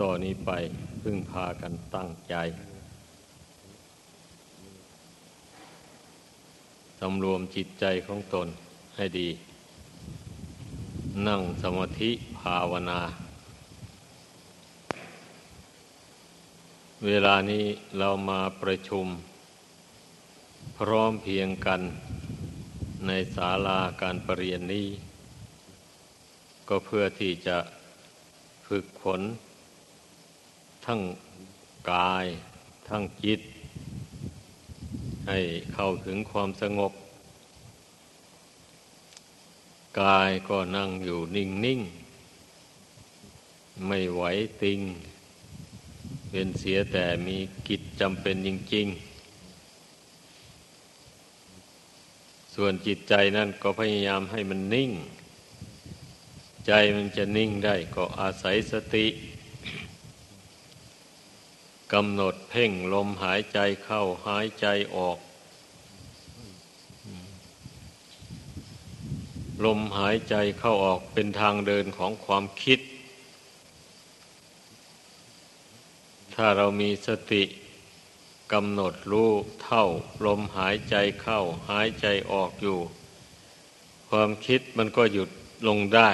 ต่อนนี้ไปพึ่งพากันตั้งใจสำรวมจิตใจของตนให้ดี นั่งสมาธิภาวนา เวลานี้เรามาประชุม พร้อมเพียงกันในศาลาการประเรียนนี้ ก็เพื่อที่จะฝึกฝน ทั้งกาย ทั้งจิต ให้เข้าถึงความสงบ กายก็นั่งอยู่นิ่งนิ่งไม่ไหวติง เป็นเสียแต่มีกิจจำเป็นจริง ๆ ส่วนจิตใจนั่นก็พยายามให้มันนิ่ง ใจมันจะนิ่งได้ก็อาศัยสติ กำหนดเพ่งลมหายใจเข้าหายใจออก ลมหายใจเข้าออกเป็นทางเดินของความคิด ถ้าเรามีสติกำหนดรู้เท่า ลมหายใจเข้าหายใจออกอยู่ ความคิดมันก็หยุดลงได้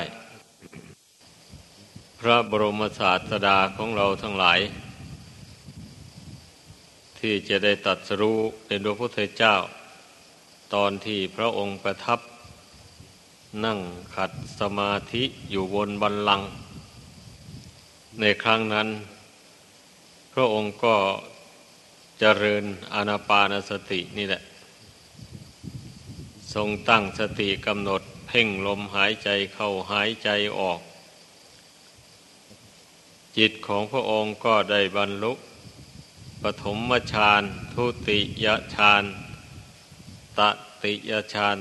พระบรมศาสดาของเราทั้งหลาย ที่จะได้ตัดสรู้เป็นพระพุทธเจ้า ตอนที่พระองค์ประทับ นั่งขัดสมาธิอยู่บนบันลัง ในครั้งนั้น พระองค์ก็เจริญอนาปานสตินี่แหละ ทรงตั้งสติกำหนดเพ่งลมหายใจเข้าหายใจออก จิตของพระองค์ก็ได้บรรลุ ปฐมฌานทุติยฌานตติยฌาน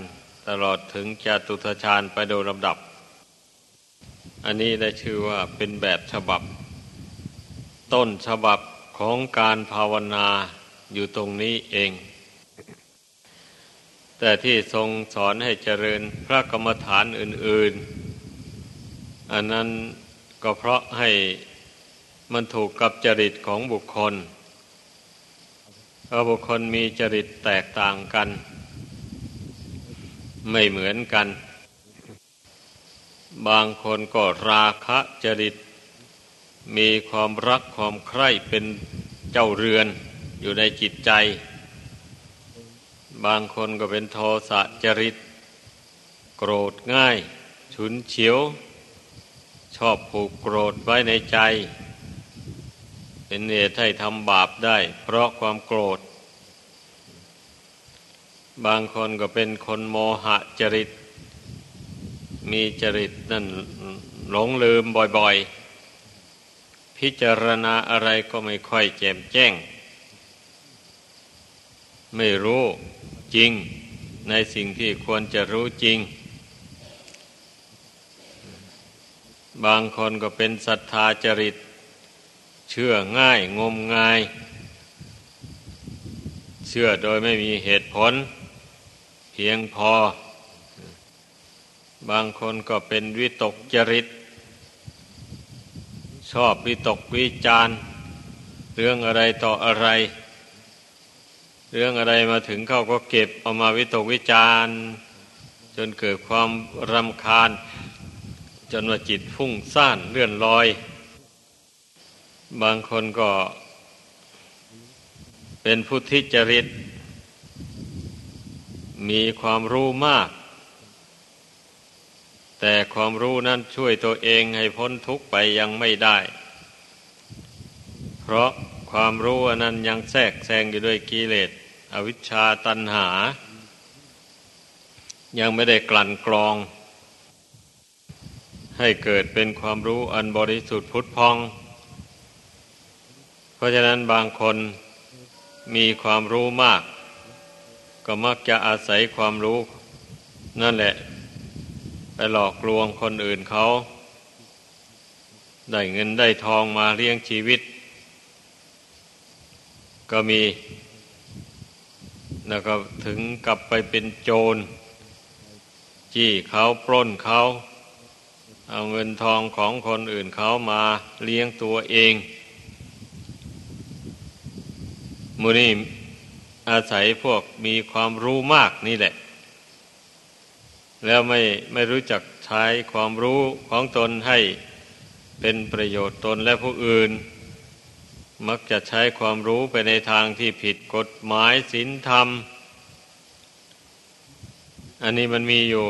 ตลอดถึงจตุทฌานไปโดยลำดับ อันนี้ได้ชื่อว่าเป็นแบบฉบับ ต้นฉบับของการภาวนาอยู่ตรงนี้เอง แต่ที่ทรงสอนให้เจริญพระกรรมฐานอื่น ๆ อันนั้นก็เพราะให้มันถูกกับจริตของบุคคล พราะบุคคลมีจริตแตกต่างกัน ไม่เหมือนกัน บางคนก็ราคะจริต มีความรักความใคร่เป็นเจ้าเรือนอยู่ในจิตใจ บางคนก็เป็นโทสะจริต โกรธง่าย ฉุนเฉียว ชอบผูกโกรธไว้ในใจ เป็นเหตุให้ทำบาปได้ เพราะความโกรธ บางคนก็เป็นคนโมหะจริต มีจริตนั่นหลงลืมบ่อยๆ พิจารณาอะไรก็ไม่ค่อยแจ่มแจ้ง ไม่รู้จริงในสิ่งที่ควรจะรู้จริง บางคนก็เป็นศรัทธาจริต เชื่อง่ายงมงาย เชื่อโดยไม่มีเหตุผล เพียงพอ บางคนก็เป็นวิตกจริต ชอบวิตกวิจารเรื่องอะไรต่ออะไร เรื่องอะไรมาถึงเขาก็เก็บเอามาวิตกวิจารจนเกิดความรำคาญ จนว่าจิตฟุ้งซ่านเลื่อนลอย บางคนก็เป็นผู้ทิจริต มีความรู้มาก แต่ความรู้นั้นช่วยตัวเองให้พ้นทุกข์ไปยังไม่ได้ เพราะความรู้นั้นยังแทรกแซงอยู่ด้วยกิเลสอวิชชาตัณหา ยังไม่ได้กลั่นกรอง ให้เกิดเป็นความรู้อันบริสุทธิ์พุทธพอง ราะฉะนั้นบางคนมีความรู้มาก ก็มักจะอาศัยความรู้ นั่นแหละ ไปหลอกลวงคนอื่นเขา ได้เงินได้ทองมาเลี้ยงชีวิต ก็มี แล้วก็ถึงกลับไปเป็นโจร จี้เขาปล้นเขาเอาเงินทองของคนอื่นเขามาเลี้ยงตัวเอง มูนี่อาศัยพวกมีความรู้มากนี่แหละ แล้วไม่ไม่รู้จักใช้ความรู้ของตนให้เป็นประโยชน์ตนและผู้อื่น มักจะใช้ความรู้ไปในทางที่ผิดกฎหมายศีลธรรม อันนี้มันมีอยู่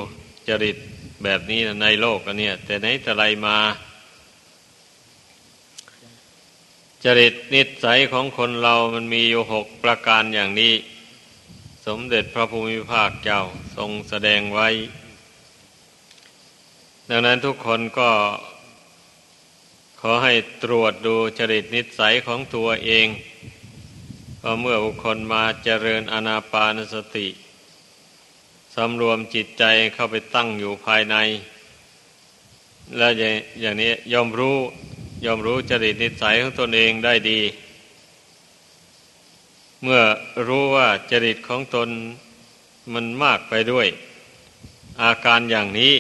จริตแบบนี้ในโลกอันเนี้ยแต่ไหนแต่ไรมา จริตนิสัยของคนเรามันมีอยู่หกประการอย่างนี้ สมเด็จพระภูมิภาคเจ้าทรงแสดงไว้ ดังนั้นทุกคนก็ ขอให้ตรวจดูจริตนิสัยของตัวเองพอเมื่อบุคคลมาเจริญอนาปานสติสำรวมจิตใจเข้าไปตั้งอยู่ภายใน แล้วอย่างนี้ยอมรู้ ยอมรู้จริตนิสัยของตนเองได้ดี เมื่อรู้ว่าจริตของตนมันมากไปด้วย อาการอย่างนี้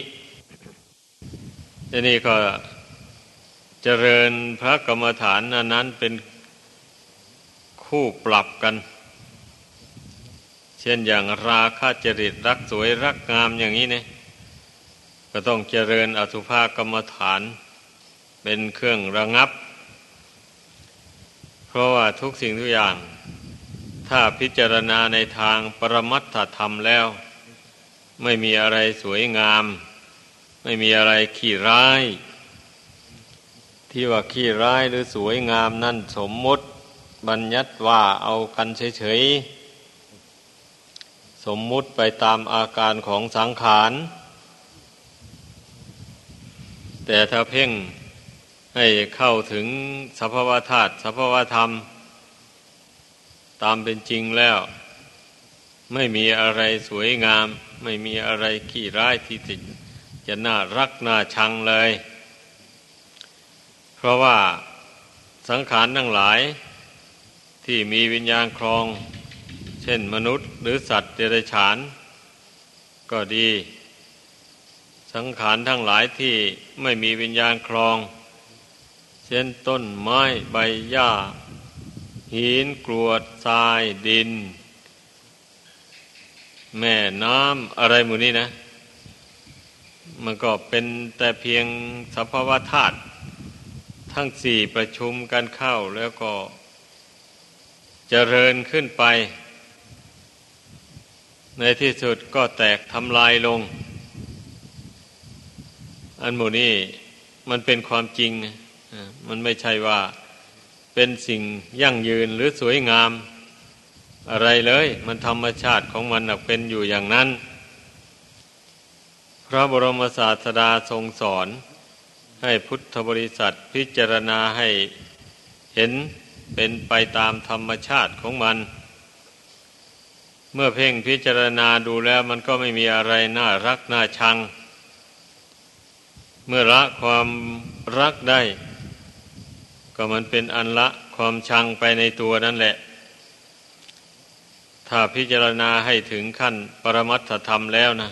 ทีนี้ก็เจริญพระกรรมฐานนั้นเป็นคู่ปรับกัน เช่นอย่างราคะจริตรักสวยรักงามอย่างนี้เนี่ยก็ต้องเจริญอสุภากรรมฐานเเป็นเครื่องระงับ เพราะว่าทุกสิ่งทุกอย่าง ถ้าพิจารณาในทางปรมัตถธรรมแล้ว ไม่มีอะไรสวยงาม ไม่มีอะไรขี้ร้าย ที่ว่าขี้ร้ายหรือสวยงามนั่นสมมติบัญญัติว่าเอากันเฉยๆ สมมุติไปตามอาการของสังขาร แต่ถ้าเพ่ง ให้เข้าถึงสภาวธาตุสภาวธรรม ตามเป็นจริงแล้ว ไม่มีอะไรสวยงาม ไม่มีอะไรขี้ร้ายที่จะจะน่ารักน่าชังเลย เพราะว่าสังขารทั้งหลาย ที่มีวิญญาณครอง เช่นมนุษย์หรือสัตว์เดรัจฉาน ก็ดี สังขารทั้งหลายที่ไม่มีวิญญาณครอง ช่นต้นไม้ใบหญ้า หินกรวดทรายดิน แม่น้ำอะไรหมู่นี้นะ มันก็เป็นแต่เพียงสภาวะธาตุทั้งสี่ประชุมกันเข้าแล้วก็เจริญขึ้นไป ในที่สุดก็แตกทำลายลง อันหมู่นี้มันเป็นความจริง มันไม่ใช่ว่าเป็นสิ่งยั่งยืนหรือสวยงามอะไรเลย มันธรรมชาติของมันเป็นอยู่อย่างนั้น พระบรมศาสดาทรงสอน ให้พุทธบริษัทพิจารณาให้เห็นเป็นไปตามธรรมชาติของมัน เมื่อเพ่งพิจารณาดูแล้วมันก็ไม่มีอะไรน่ารักน่าชัง เมื่อละความรักได้ ก็มันเป็นอันละความชังไปในตัวนั่นแหละ ถ้าพิจารณาให้ถึงขั้นปรมัตถธรรมแล้วนะ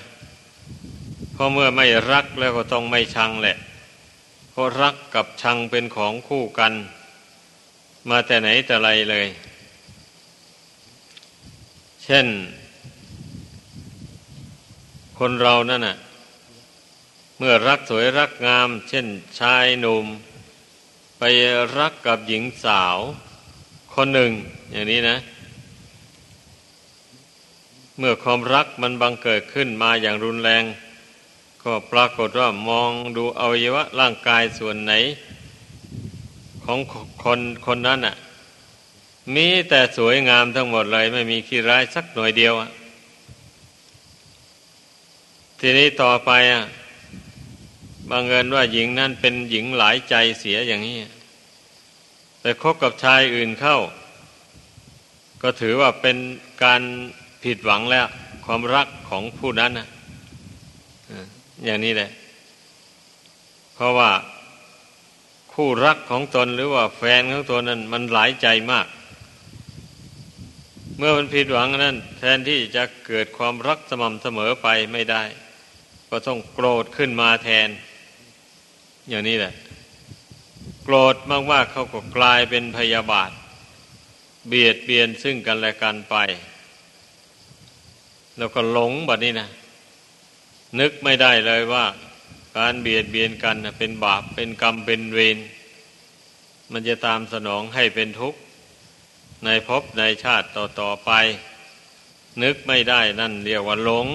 เพราะเมื่อไม่รักแล้วก็ต้องไม่ชังแหละ เพราะรักกับชังเป็นของคู่กัน มาแต่ไหนแต่ไรเลย เช่น คนเรานั่นน่ะ เมื่อรักสวยรักงาม เช่นชายหนุ่ม ไปรักกับหญิงสาวคนหนึ่ง อย่างนี้นะ เมื่อความรักมันบังเกิดขึ้นมาอย่างรุนแรง ก็ปรากฏว่ามองดูอวัยวะร่างกายส่วนไหน ของคนคนนั้นอะ มีแต่สวยงามทั้งหมดเลย ไม่มีขี้ร้ายสักหน่อยเดียวทีนี้ต่อไปอะ บางเงินว่าหญิงนั่นเป็นหญิงหลายใจเสียอย่างนี้ไปคบกับชายอื่นเข้า ก็ถือว่าเป็นการผิดหวังแล้ว ความรักของผู้นั้นนะอย่างนี้แหละ เพราะว่าคู่รักของตนหรือว่าแฟนของตนนั้น มันหลายใจมาก เมื่อมันผิดหวังนั้น แทนที่จะเกิดความรักสม่ำเสมอไปไม่ได้ ก็ต้องโกรธขึ้นมาแทน อย่างนี้แหละ โกรธมากๆเขาก็กลายเป็นพยาบาท เบียดเบียนซึ่งกันและกันไป แล้วก็หลงแบบนี้นะนึกไม่ได้เลยว่า การเบียดเบียนกันเป็นบาปเป็นกรรมเป็นเวรมันจะตามสนองให้เป็นทุกข์ ในภพในชาติต่อๆไป นึกไม่ได้นั่นเรียกว่าหลง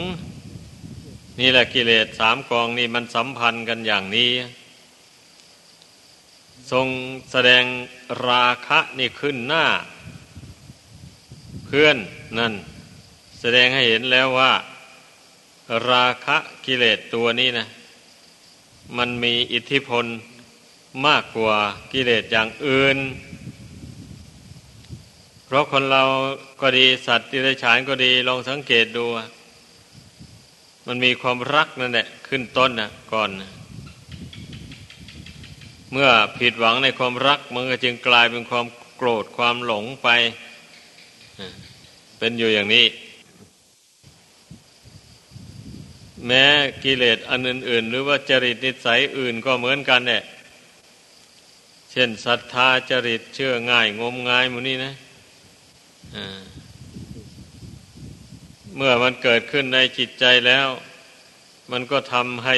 นี่แหละกิเลสสามกองนี่มันสัมพันธ์กันอย่างนี้ ทรงแสดงราคะนี่ขึ้นหน้า เพื่อนนั่น แสดงให้เห็นแล้วว่า ราคะกิเลสตัวนี้นะ มันมีอิทธิพลมากกว่ากิเลสอย่างอื่น เพราะคนเราก็ดีสัตว์ที่ไรฉานก็ดีลองสังเกตดู มันมีความรักนั่นแหละขึ้นต้นนะก่อน เมื่อผิดหวังในความรักมันก็จึงกลายเป็นความโกรธความหลงไป เป็นอยู่อย่างนี้ แม้กิเลสอันอื่น ๆ หรือว่าจริตนิสัยอื่นก็เหมือนกันเนี่ยเช่นศรัทธาจริตเชื่อง่ายงมงายมูนี่นะเมื่อมันเกิดขึ้นในจิตใจแล้ว มันก็ทำให้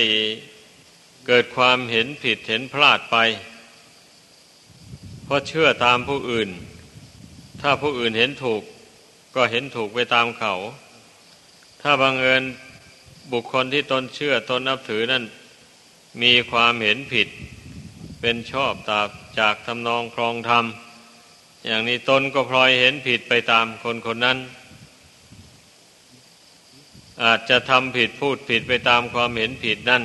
เกิดความเห็นผิดเห็นพลาดไป เพราะเชื่อตามผู้อื่น ถ้าผู้อื่นเห็นถูก ก็เห็นถูกไปตามเขา ถ้าบังเอิญบุคคลที่ตนเชื่อตนนับถือนั่น มีความเห็นผิด เป็นชอบตาจากทำนองครองธรรม อย่างนี้ตนก็พลอยเห็นผิดไปตามคนคนนั้น อาจจะทำผิดพูดผิดไปตามความเห็นผิดนั่น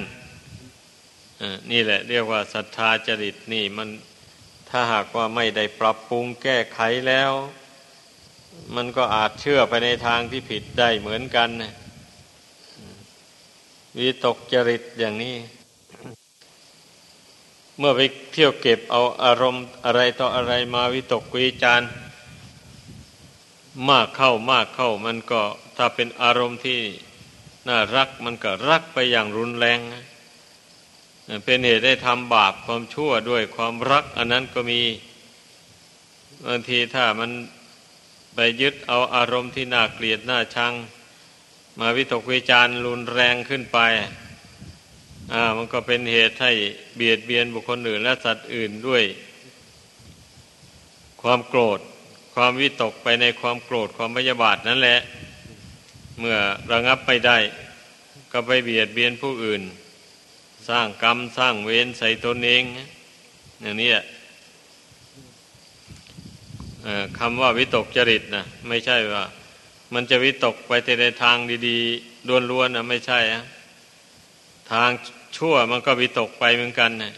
นี่แหละ เรียกว่าศรัทธาจริตนี่มันถ้าหากว่าไม่ได้ปรับปรุงแก้ไขแล้ว มันก็อาจเชื่อไปในทางที่ผิดได้เหมือนกันวิตกจริตอย่างนี้ เมื่อไปเที่ยวเก็บเอาอารมณ์อะไรต่ออะไรมาวิตกวิจารมากเข้ามากเข้า มันก็ถ้าเป็นอารมณ์ที่น่ารักมันก็รักไปอย่างรุนแรง เป็นเหตุได้ทำบาปความชั่วด้วยความรัก อันนั้นก็มีบางทีถ้ามันไปยึดเอาอารมณ์ที่น่าเกลียดน่าชัง มาวิตกวิจารรุนแรงขึ้นไป อ่า มันก็เป็นเหตุให้เบียดเบียนบุคคลอื่นและสัตว์อื่นด้วย ความโกรธ ความวิตกไปในความโกรธความพยาบาทนั่นแหละ เมื่อระงับไปได้ ก็ไปเบียดเบียนผู้อื่น สร้างกรรมสร้างเวรใส่ตนเองอย่างนี้คำว่าวิตกจริตนะไม่ใช่ว่า มันจะวิตกไปในทางดีๆล้วนๆนะไม่ใช่อะทางชั่วมันก็วิตกไปเหมือนกันนะ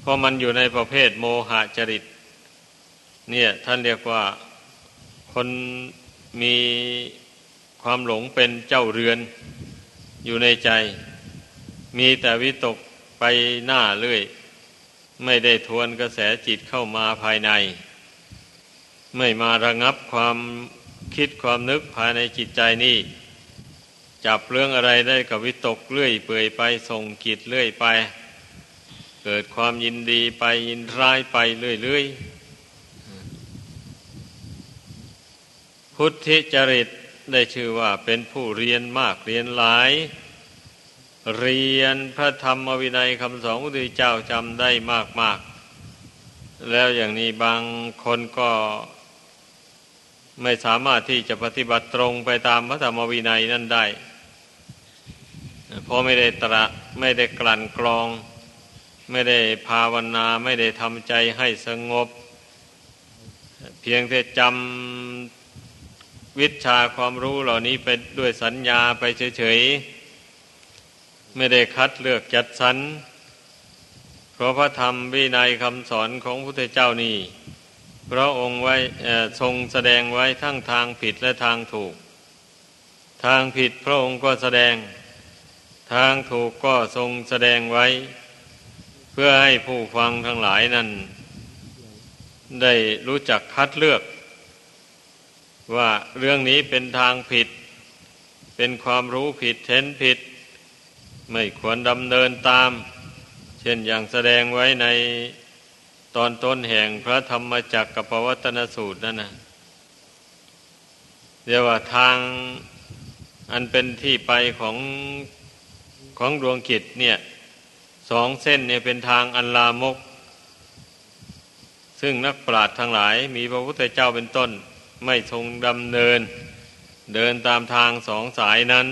เพราะมันอยู่ในประเภทโมหะจริต เนี่ย ท่านเรียกว่าคนมีความหลงเป็นเจ้าเรือนอยู่ในใจ มีแต่วิตกไปหน้าเรื่อย ไม่ได้ทวนกระแสจิตเข้ามาภายใน ไม่มาระงับความคิดความนึกภายในจิตใจนี่ จับเรื่องอะไรได้กับวิตกเลื่อยเปื่อยไปส่งกิจเลื่อยไป เกิดความยินดีไปยินร้ายไปเรื่อยๆพุทธิจริตได้ชื่อว่าเป็นผู้เรียนมากเรียนหลายเเรียนพระธรรมวินัยคำสอนพระพุทธเจ้าจำได้มากๆแล้วอย่างนี้บางคนก็ไม่สามารถที่จะปฏิบัติตรงไปตามพระธรรมวินัยนั่นได้ เพราะไม่ได้ตระไม่ได้กลั่นกรอง ไม่ได้ภาวนาไม่ได้ทำใจให้สงบ เพียงแต่จำวิชาความรู้เหล่านี้ไปด้วยสัญญาไปเฉยๆ ไม่ได้คัดเลือกจัดสรรเพราะพระธรรมวินัยคำสอนของพระพุทธเจ้านี่พระองค์ไว้ทรงแสดงไว้ทั้งทางผิดและทางถูก ทางผิดพระองค์ก็แสดง ทางถูกก็ทรงแสดงไว้ เพื่อให้ผู้ฟังทั้งหลายนั้น ได้รู้จักคัดเลือก ว่าเรื่องนี้เป็นทางผิด เป็นความรู้ผิดเท็นผิด ไม่ควรดำเนินตาม เช่นอย่างแสดงไว้ในตอนต้นแห่งพระธรรมจักรกับปวัตนสูตรนั่นนะเรียกว่าทางอันเป็นที่ไปของของดวงกิจเนี่ยสองเส้นเนี่ยเป็นทางอันลามก ซึ่งนักปราชญ์ทั้งหลาย มีพระพุทธเจ้าเป็นต้น ไม่ทรงดำเนิน เดินตามทางสองสายนั้น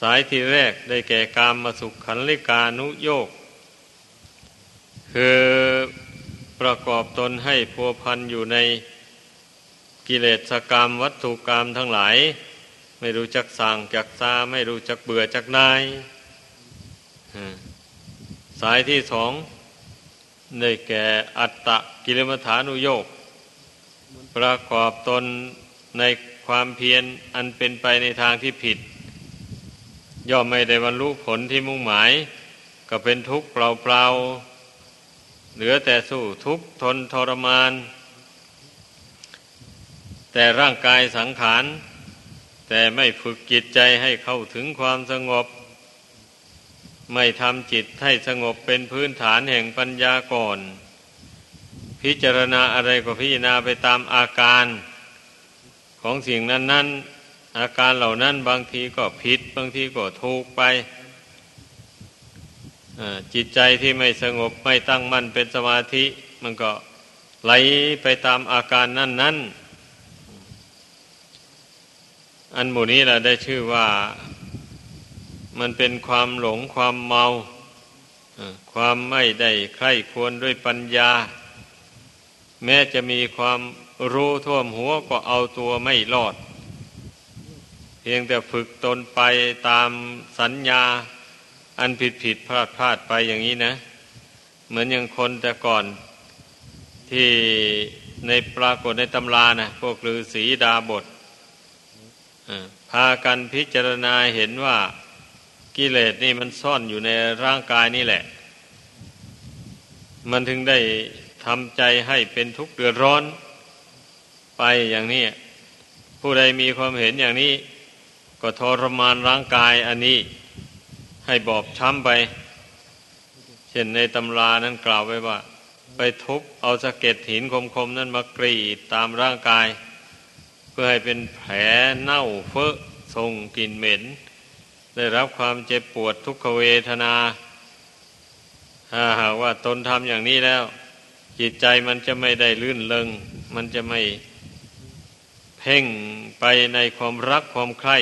สายที่แรกได้แก่กามมาสุขขันลิกานุโยก คือประกอบตนให้พัวพันอยู่ในกิเลสกรรมวัตถุกรรมทั้งหลาย ไม่รู้จักสั่งจักซาไม่รู้จักเบื่อจักนายสายที่สองได้แก่อัตตะกิลมฐานุโยก ประกอบตนในความเพียรอันเป็นไปในทางที่ผิด ย่อมไม่ได้บรรลุผลที่มุ่งหมาย ก็เป็นทุกข์เปล่าๆ เหลือแต่สู้ทุกข์ทนทรมาน แต่ร่างกายสังขาร แต่ไม่ฝึกจิตใจให้เข้าถึงความสงบ ไม่ทำจิตให้สงบเป็นพื้นฐานแห่งปัญญาก่อน พิจารณาอะไรก็พิจารณาไปตามอาการของสิ่งนั้นนั้น อาการเหล่านั้นบางทีก็ผิด บางทีก็ถูกไปจิตใจที่ไม่สงบไม่ตั้งมั่นเป็นสมาธิ มันก็ไหลไปตามอาการนั้นนั้นอันหมู่นี้เราได้ชื่อว่ามันเป็นความหลงความเมาความไม่ได้ใคร่ควรด้วยปัญญา แม้จะมีความรู้ท่วมหัวก็เอาตัวไม่รอด เพียงแต่ฝึกตนไปตามสัญญาอันผิดผิดพลาดพลาดไปอย่างนี้นะ เหมือนอย่างคนแต่ก่อนที่ในปรากฏในตำรานะพวกฤาษีดาบทพากันพิจารณาเห็นว่ากิเลสนี่มันซ่อนอยู่ในร่างกายนี่แหละ มันถึงได้ทำใจให้เป็นทุกข์เดือดร้อนไปอย่างนี้ ผู้ใดมีความเห็นอย่างนี้ ก็ทรมานร่างกายอันนี้ให้บอบช้ำไป เช่นในตำรานั้นกล่าวไว้ว่า ไปทุบเอาสะเก็ดหินคมๆนั้นมากรีดตามร่างกาย เพื่อให้เป็นแผลเน่าเฟอะทรงกลิ่นเหม็น ได้รับความเจ็บปวดทุกขเวทนาถ้าหากว่าตนทำอย่างนี้แล้ว จิตใจมันจะไม่ได้ลื่นเลงมันจะไม่เพ่งไปในความรักความใคร่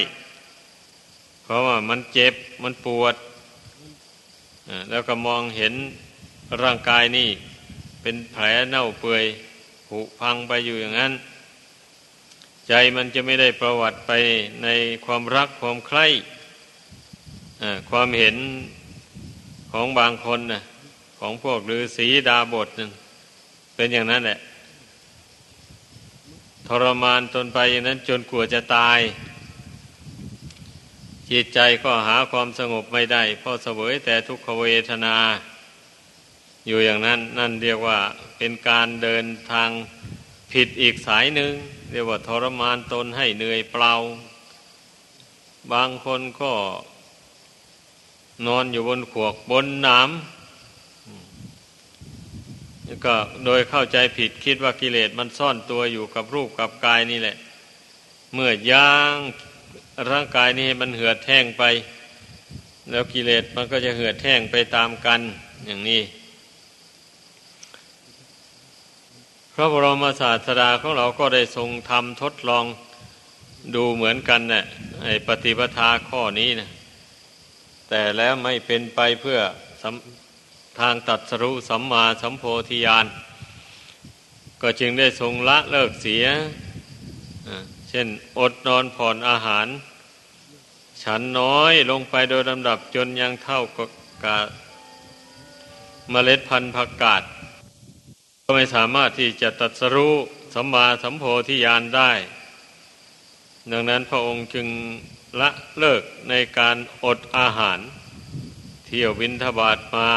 เพราะว่ามันเจ็บมันปวด แล้วก็มองเห็นร่างกายนี่ เป็นแผลเน่าเปื่อยผุพังไปอยู่อย่างนั้น ใจมันจะไม่ได้ประวัติไปในความรักความใคร่ความเห็นของบางคนนะของพวกฤาษีดาบทนึงเป็นอย่างนั้นแหละทรมานตนไปอย่างนั้นจนกลัวจะตาย จิตใจก็หาความสงบไม่ได้เพราะเสวยแต่ทุกขเวทนา อยู่อย่างนั้นนั่นเรียกว่าเป็นการเดินทางผิดอีกสายหนึ่ง เรียกว่าทรมานตนให้เหนื่อยเปล่า บางคนก็นอนอยู่บนขวกบนน้ำก็โดยเข้าใจผิดคิดว่ากิเลสมันซ่อนตัวอยู่กับรูปกับกายนี่แหละ เมื่อย่าง ร่างกายนี้มันเหือดแห้งไป แล้วกิเลสมันก็จะเหือดแห้งไปตามกันอย่างนี้ พระบรมศาสดาของเราก็ได้ทรงทำทดลองดูเหมือนกันนะ่ะไอ้ปฏิปทาข้อนี้นะแต่แล้วไม่เป็นไปเพื่อทางตัดสรุสัมมาสัมโพธิญาณก็จึงได้ทรงละเลิกเสีย เช่นอดนอนผ่อนอาหาร ฉันน้อยลงไปโดยลำดับจนยังเท่ากับเมล็ดพันธุ์ผักกาดก็ไม่สามารถที่จะตัดสรุสัมมาสัมโพธิญาณได้ ดังนั้นพระองค์จึงละเลิกในการอดอาหาร เที่ยววินทบาทมา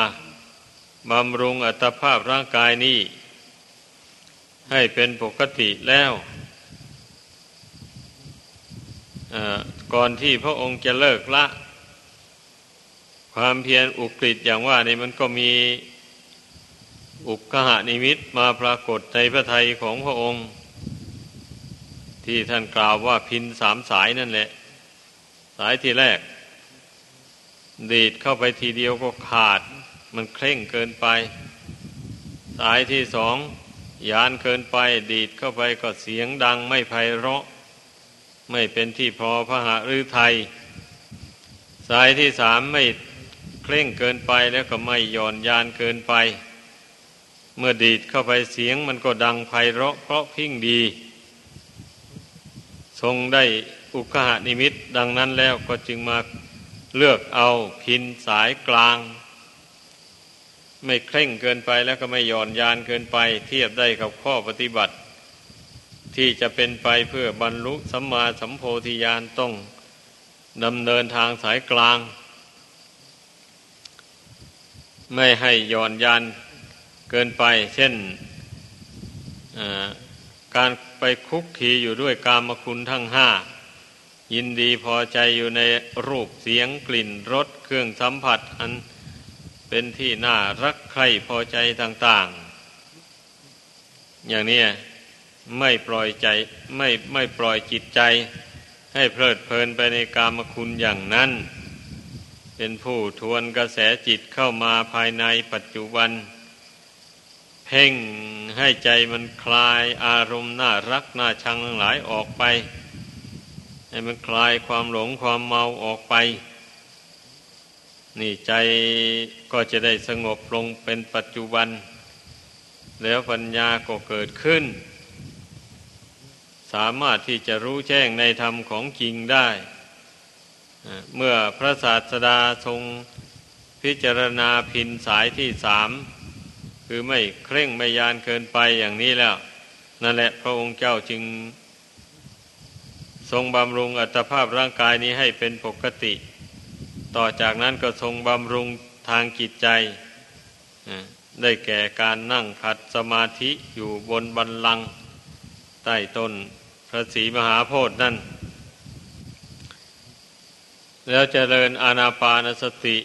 บำรุงอัตภาพร่างกายนี้ ให้เป็นปกติแล้ว ก่อนที่พระองค์จะเลิกละ ความเพียรอุกฤษอย่างว่านี่มันก็มีอุกหานิมิตมาปรากฏในพระทัยของพระองค์ ที่ท่านกล่าวว่าพินสามสายนั่นแหละ สายที่แรก ดีดเข้าไปทีเดียวก็ขาด มันเคร่งเกินไป สายที่สองยานเกินไป ดีดเข้าไปก็เสียงดังไม่ไพเราะ ไม่เป็นที่พอพระหฤทัยสายที่สามไม่เคร่งเกินไปแล้วก็ไม่หย่อนยานเกินไป เมื่อดีดเข้าไปเสียงมันก็ดังไพเราะเพราะพิ้งดี ทรงได้อุกหานิมิตดังนั้นแล้วก็จึงมาเลือกเอาพินสายกลาง ไม่เคร่งเกินไปแล้วก็ไม่หย่อนยานเกินไป เทียบได้กับข้อปฏิบัติ ที่จะเป็นไปเพื่อบรรลุสัมมาสัมโพธิญาณต้องดำเนินทางสายกลาง ไม่ให้ย่อนยานเกินไป เช่นการไปคุกขีอยู่ด้วยกามคุณทั้งห้า ยินดีพอใจอยู่ในรูปเสียงกลิ่นรสเครื่องสัมผัส อันเป็นที่น่ารักใคร่พอใจต่าง ๆ อย่างนี้ ไม่ปล่อยใจ ไม่ไม่ปล่อยจิตใจ ให้เพลิดเพลินไปในกามคุณอย่างนั้น เป็นผู้ทวนกระแสจิตเข้ามาภายในปัจจุบัน เพ่งให้ใจมันคลายอารมณ์น่ารักน่าชังทั้งหลายออกไป ให้มันคลายความหลงความเมาออกไป นี่ใจก็จะได้สงบลงเป็นปัจจุบัน แล้วปัญญาก็เกิดขึ้น สามารถที่จะรู้แจ้งในธรรมของจริงได้ เมื่อพระศาสดาทรงพิจารณาพินสายที่สาม คือไม่เคร่งไม่ยานเกินไปอย่างนี้แล้ว นั่นแหละพระองค์เจ้าจึง ทรงบำรุงอัตภาพร่างกายนี้ให้เป็นปกติ ต่อจากนั้นก็ทรงบำรุงทางจิตใจ ได้แก่การนั่งขัดสมาธิอยู่บนบันลัง ใต้ต้น พระศรีมหาโพธิ์นั่น แล้วเจริญอานาปานสติ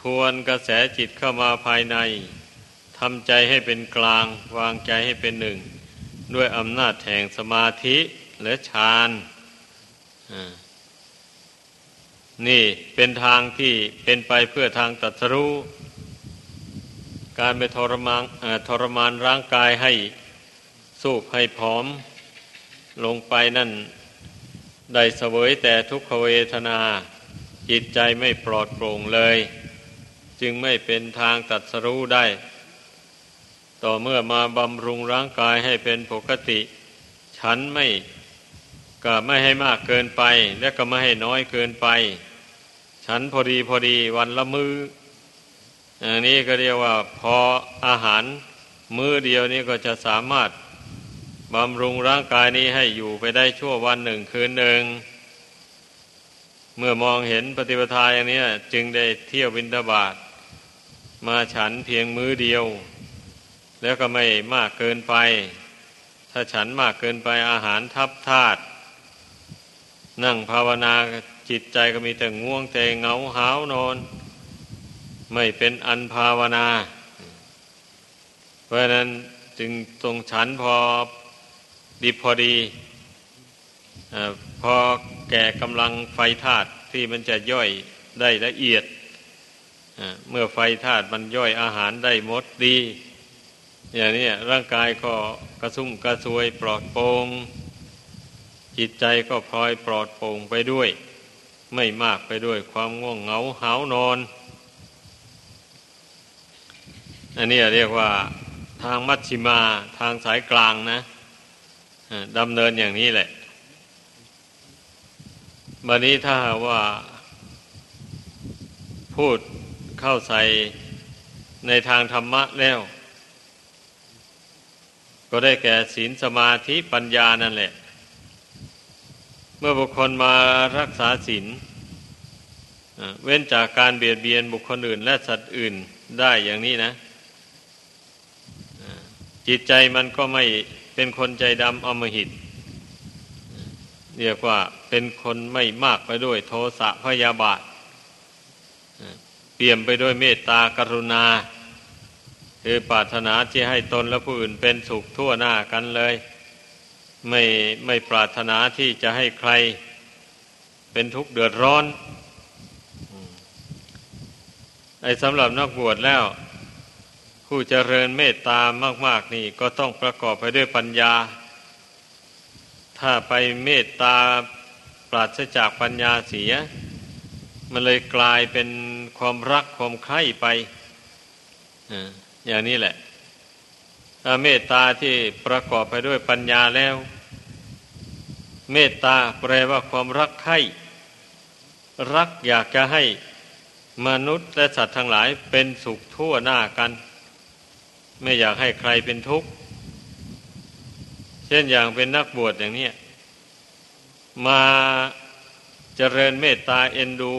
ทวนกระแสจิตเข้ามาภายในทำใจให้เป็นกลาง วางใจให้เป็นหนึ่ง ด้วยอำนาจแห่งสมาธิและฌานนี่เป็นทางที่เป็นไปเพื่อทางตัดสู้การไปทรมานทรมานร่างกายให้สูบให้ผอม ลงไปนั่นได้เสวยแต่ทุกขเวทนา จิตใจไม่ปลอดโปร่งเลย จึงไม่เป็นทางตัดสรู้ได้ ต่อเมื่อมาบำรุงร่างกายให้เป็นปกติ ฉันไม่ก็ไม่ให้มากเกินไป และก็ไม่ให้น้อยเกินไป ฉันพอดีพอดีวันละมือ้ออันนี้ก็เรียกว่าพออาหารมื้อเดียวนี้ก็จะสามารถ บำรุงร่างกายนี้ให้อยู่ไปได้ชั่ววันหนึ่งคืนหนึ่ง เมื่อมองเห็นปฏิปทาอย่างนี้จึงได้เที่ยวบินทบาทมาฉันเพียงมื้อเดียว แล้วก็ไม่มากเกินไป ถ้าฉันมากเกินไปอาหารทับธาตุนั่งภาวนาจิตใจก็มีแต่ง่วงแต่เงาหาวนอน ไม่เป็นอันภาวนา เพราะนั้นจึงตรงฉันพอ ดีพอดีอพอแก่กำลังไฟธาตุที่มันจะย่อยได้ละเอียดเมื่อไฟธาตุมันย่อยอาหารได้หมดดี อย่างนี้ร่างกายก็กระซุ่มกระซวยปลอดโปร่งจิตใจก็พลอยปลอดโปร่งไปด้วย ไม่มากไปด้วยความง่วงเหงาหานอน อันนี้เรียกว่าทางมัชชิมาทางสายกลางนะ ดำเนินอย่างนี้แหละบันนี้ถ้าว่า พูดเข้าใส่ในทางธรรมะแล้ว ก็ได้แก่ศีลสมาธิปัญญานั่นแหละ เมื่อบุคคลมารักษาศีลเว้นจากการเบียดเบียนบุคคลอื่น และสัตว์อื่นได้อย่างนี้นะ จิตใจมันก็ไม่ เป็นคนใจดำอมหิต เรียกว่าเป็นคนไม่มากไปด้วยโทสะพยาบาท เปี่ยมไปด้วยเมตตากรุณา คือปรารถนาที่ให้ตนและผู้อื่นเป็นสุขทั่วหน้ากันเลย ไม่ไม่ปรารถนาที่จะให้ใคร เป็นทุกข์เดือดร้อนไอ้สำหรับนักบวชแล้ว ผู้เจริญเมตตามาก ๆ นี่ก็ต้องประกอบไปด้วยปัญญา ถ้าไปเมตตาปราศจากปัญญาเสีย มันเลยกลายเป็นความรักความใคร่ไปอย่างนี้แหละถ้าเมตตาที่ประกอบไปด้วยปัญญาแล้ว เมตตาแปลว่าความรักใคร่รักอยากจะให้มนุษย์และสัตว์ทั้งหลายเป็นสุขทั่วหน้ากัน ไม่อยากให้ใครเป็นทุกข์ เช่นอย่างเป็นนักบวชอย่างนี้มาเจริญเมตตาเอ็นดู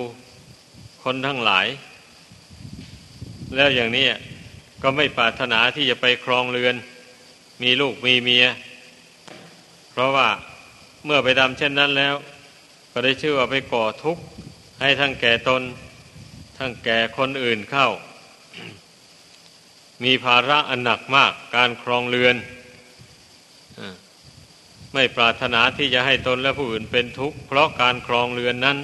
คนทั้งหลาย แล้วอย่างนี้ก็ไม่ปรารถนาที่จะไปครองเรือน มีลูกมีเมีย เพราะว่าเมื่อไปทำเช่นนั้นแล้ว ก็ได้ชื่อว่าไปก่อทุกข์ให้ทั้งแก่ตน ทั้งแก่คนอื่นเข้า มีภาระอันหนักมากการครองเรือนไม่ปรารถนาที่จะให้ตนและผู้อื่นเป็นทุกข์เพราะการครองเรือนนั้น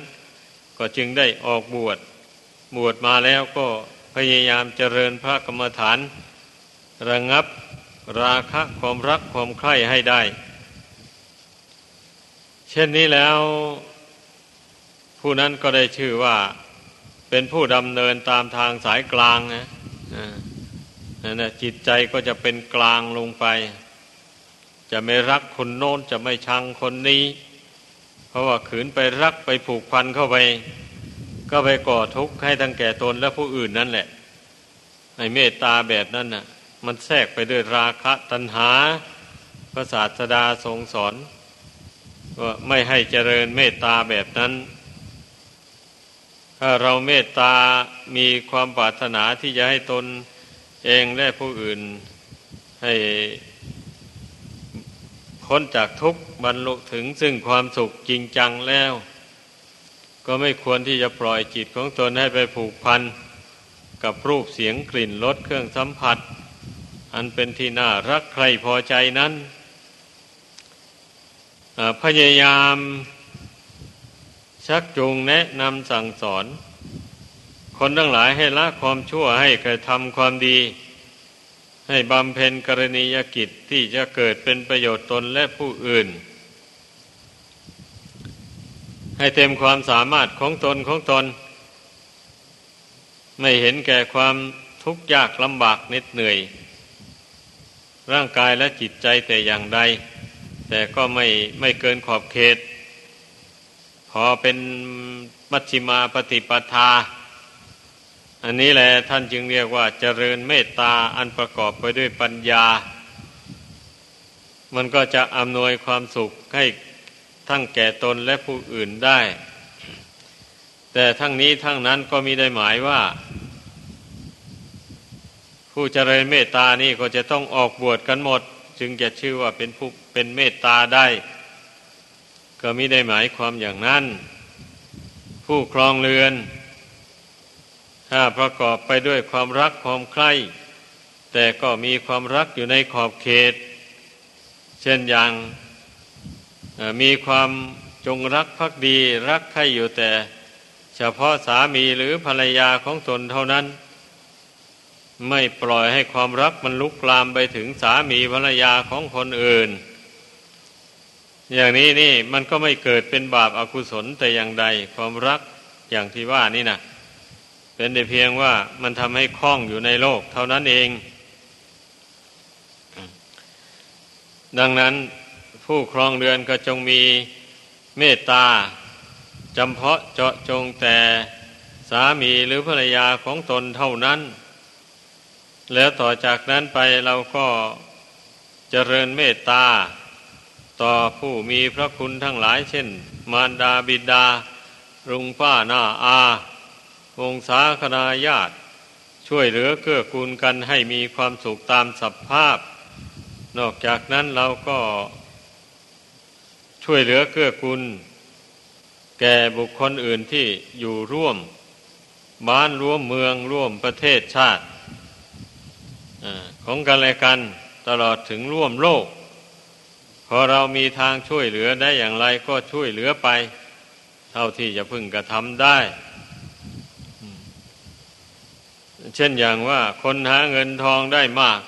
ก็จึงได้ออกบวชบวชมาแล้วก็พยายามเจริญพระกรรมฐาน ระงับราคะความรักความใคร่ให้ได้ เช่นนี้แล้ว ผู้นั้นก็ได้ชื่อว่าเป็นผู้ดำเนินตามทางสายกลางนะ นั่นนะจิตใจก็จะเป็นกลางลงไป จะไม่รักคนโน้นจะไม่ชังคนนี้ เพราะว่าขืนไปรักไปผูกพันเข้าไป ก็ไปก่อทุกข์ให้ทั้งแก่ตนและผู้อื่นนั่นแหละไอ้เมตตาแบบนั้นน่ะ มันแทรกไปด้วยราคะตัณหาพระศาสดาทรงสอนว่าไม่ให้เจริญเมตตาแบบนั้น ถ้าเราเมตตามีความปรารถนาที่จะให้ตน เองและผู้อื่นให้พ้นจากทุกข์บรรลุถึงซึ่งความสุขจริงจังแล้ว ก็ไม่ควรที่จะปล่อยจิตของตนให้ไปผูกพัน กับรูปเสียงกลิ่นรสเครื่องสัมผัส อันเป็นที่น่ารักใครพอใจนั้นพยายามชักจูงแนะนำสั่งสอน คนทั้งหลายให้ละความชั่วให้กระทำความดี ให้บำเพ็ญกรณียกิจที่จะเกิดเป็นประโยชน์ตนและผู้อื่น ให้เต็มความสามารถของตนของตน ไม่เห็นแก่ความทุกข์ยากลำบากเหน็ดเหนื่อย ร่างกายและจิตใจแต่อย่างใด แต่ก็ไม่ไม่เกินขอบเขต พอเป็นมัชฌิมาปฏิปทา อันนี้แหละท่านจึงเรียกว่าเจริญเมตตาอันประกอบไปด้วยปัญญา มันก็จะอำนวยความสุขให้ทั้งแก่ตนและผู้อื่นได้ แต่ทั้งนี้ทั้งนั้นก็มีได้หมายว่า ผู้เจริญเมตตานี่ก็จะต้องออกบวชกันหมด จึงจะชื่อว่าเป็นผู้เป็นเมตตาได้ ก็มิได้หมายความอย่างนั้น ผู้ครองเรือน ประกอบไปด้วยความรักความใคร่แต่ก็มีความรักอยู่ในขอบเขต เช่นอย่างมีความจงรักภักดีรักใครอยู่แต่ เฉพาะสามีหรือภรรยาของตนเท่านั้น ไม่ปล่อยให้ความรักมันลุกลามไปถึงสามีภรรยาของคนอื่น อย่างนี้นี่มันก็ไม่เกิดเป็นบาปอากุศลแต่อย่างใดความรักอย่างที่ว่านี่นะ เป็นแต่เพียงว่ามันทำให้คล้องอยู่ในโลก เท่านั้นเอง ดังนั้นผู้ครองเรือนก็จงมีเมตตาจำเพาะเจาะจงแต่สามีหรือภรรยาของตนเท่านั้น แล้วต่อจากนั้นไปเราก็เจริญเมตตา ต่อผู้มีพระคุณทั้งหลายเช่น มารดาบิดาลุงป้าหน้าอา วงศาคณาญาติ ช่วยเหลือเกื้อกูลกันให้มีความสุขตามสภาพ นอกจากนั้นเราก็ช่วยเหลือเกื้อกูล แก่บุคคลอื่นที่อยู่ร่วม บ้านร่วมเมืองร่วมประเทศชาติของกันและกันตลอดถึงร่วมโลก พอเรามีทางช่วยเหลือได้อย่างไรก็ช่วยเหลือไป เท่าที่จะพึงกระทำได้ เช่นอย่างว่าคนหาเงินทองได้มาก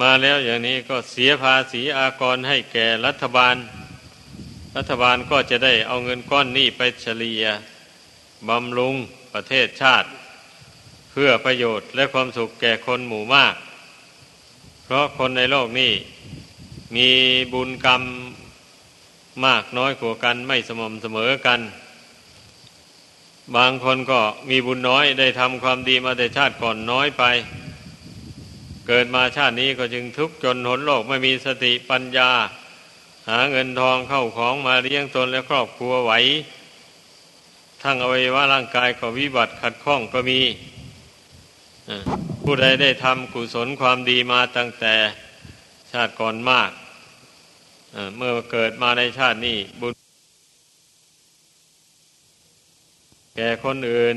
มาแล้วอย่างนี้ก็เสียภาษีอากรให้แก่รัฐบาล รัฐบาลก็จะได้เอาเงินก้อนนี้ไปเฉลี่ยบำรุงประเทศชาติ เพื่อประโยชน์และความสุขแก่คนหมู่มาก เพราะคนในโลกนี้มีบุญกรรมมากน้อยกว่ากันไม่สม่ำเสมอกัน บางคนก็มีบุญน้อยได้ทำความดีมาแต่ชาติก่อนน้อยไป เกิดมาชาตินี้ก็จึงทุกข์จนหนโลกไม่มีสติปัญญา หาเงินทองเข้าของมาเลี้ยงตนและครอบครัวไหว ทั้งอวัยวะร่างกายก็วิบัติขัดข้องก็มีผู้ใดได้ทำกุศลความดีมาตั้งแต่ชาติก่อนมากเมื่อเกิดมาในชาตินี้บุญ แก่คนอื่น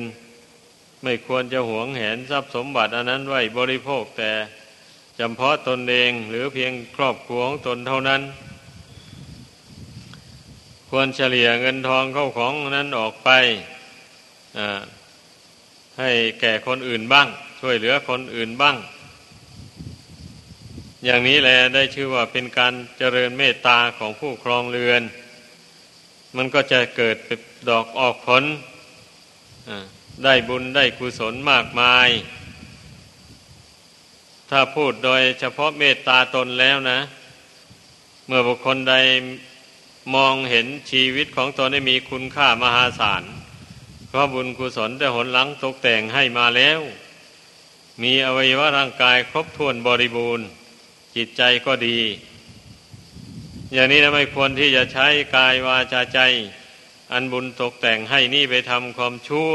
ไม่ควรจะหวงแหนทรัพย์สมบัติอันนั้นไว้บริโภคแต่จำเพาะตนเองหรือเพียงครอบครัวของตนเท่านั้น ควรเฉลี่ยเงินทองเข้าของนั้นออกไปให้แก่คนอื่นบ้าง ช่วยเหลือคนอื่นบ้าง อย่างนี้แหละได้ชื่อว่าเป็นการเจริญเมตตาของผู้ครองเรือน มันก็จะเกิดดอกออกผล ได้บุญได้กุศลมากมาย ถ้าพูดโดยเฉพาะเมตตาตนแล้วนะ เมื่อบุคคลใดมองเห็นชีวิตของตนได้มีคุณค่ามหาศาล เพราะบุญกุศลแต่หนหลังตกแต่งให้มาแล้ว มีอวัยวะร่างกายครบถ้วนบริบูรณ์ จิตใจก็ดี อย่างนี้นะไม่ควรที่จะใช้กายวาจาใจ อันบุญตกแต่งให้นี่ไปทำความชั่ว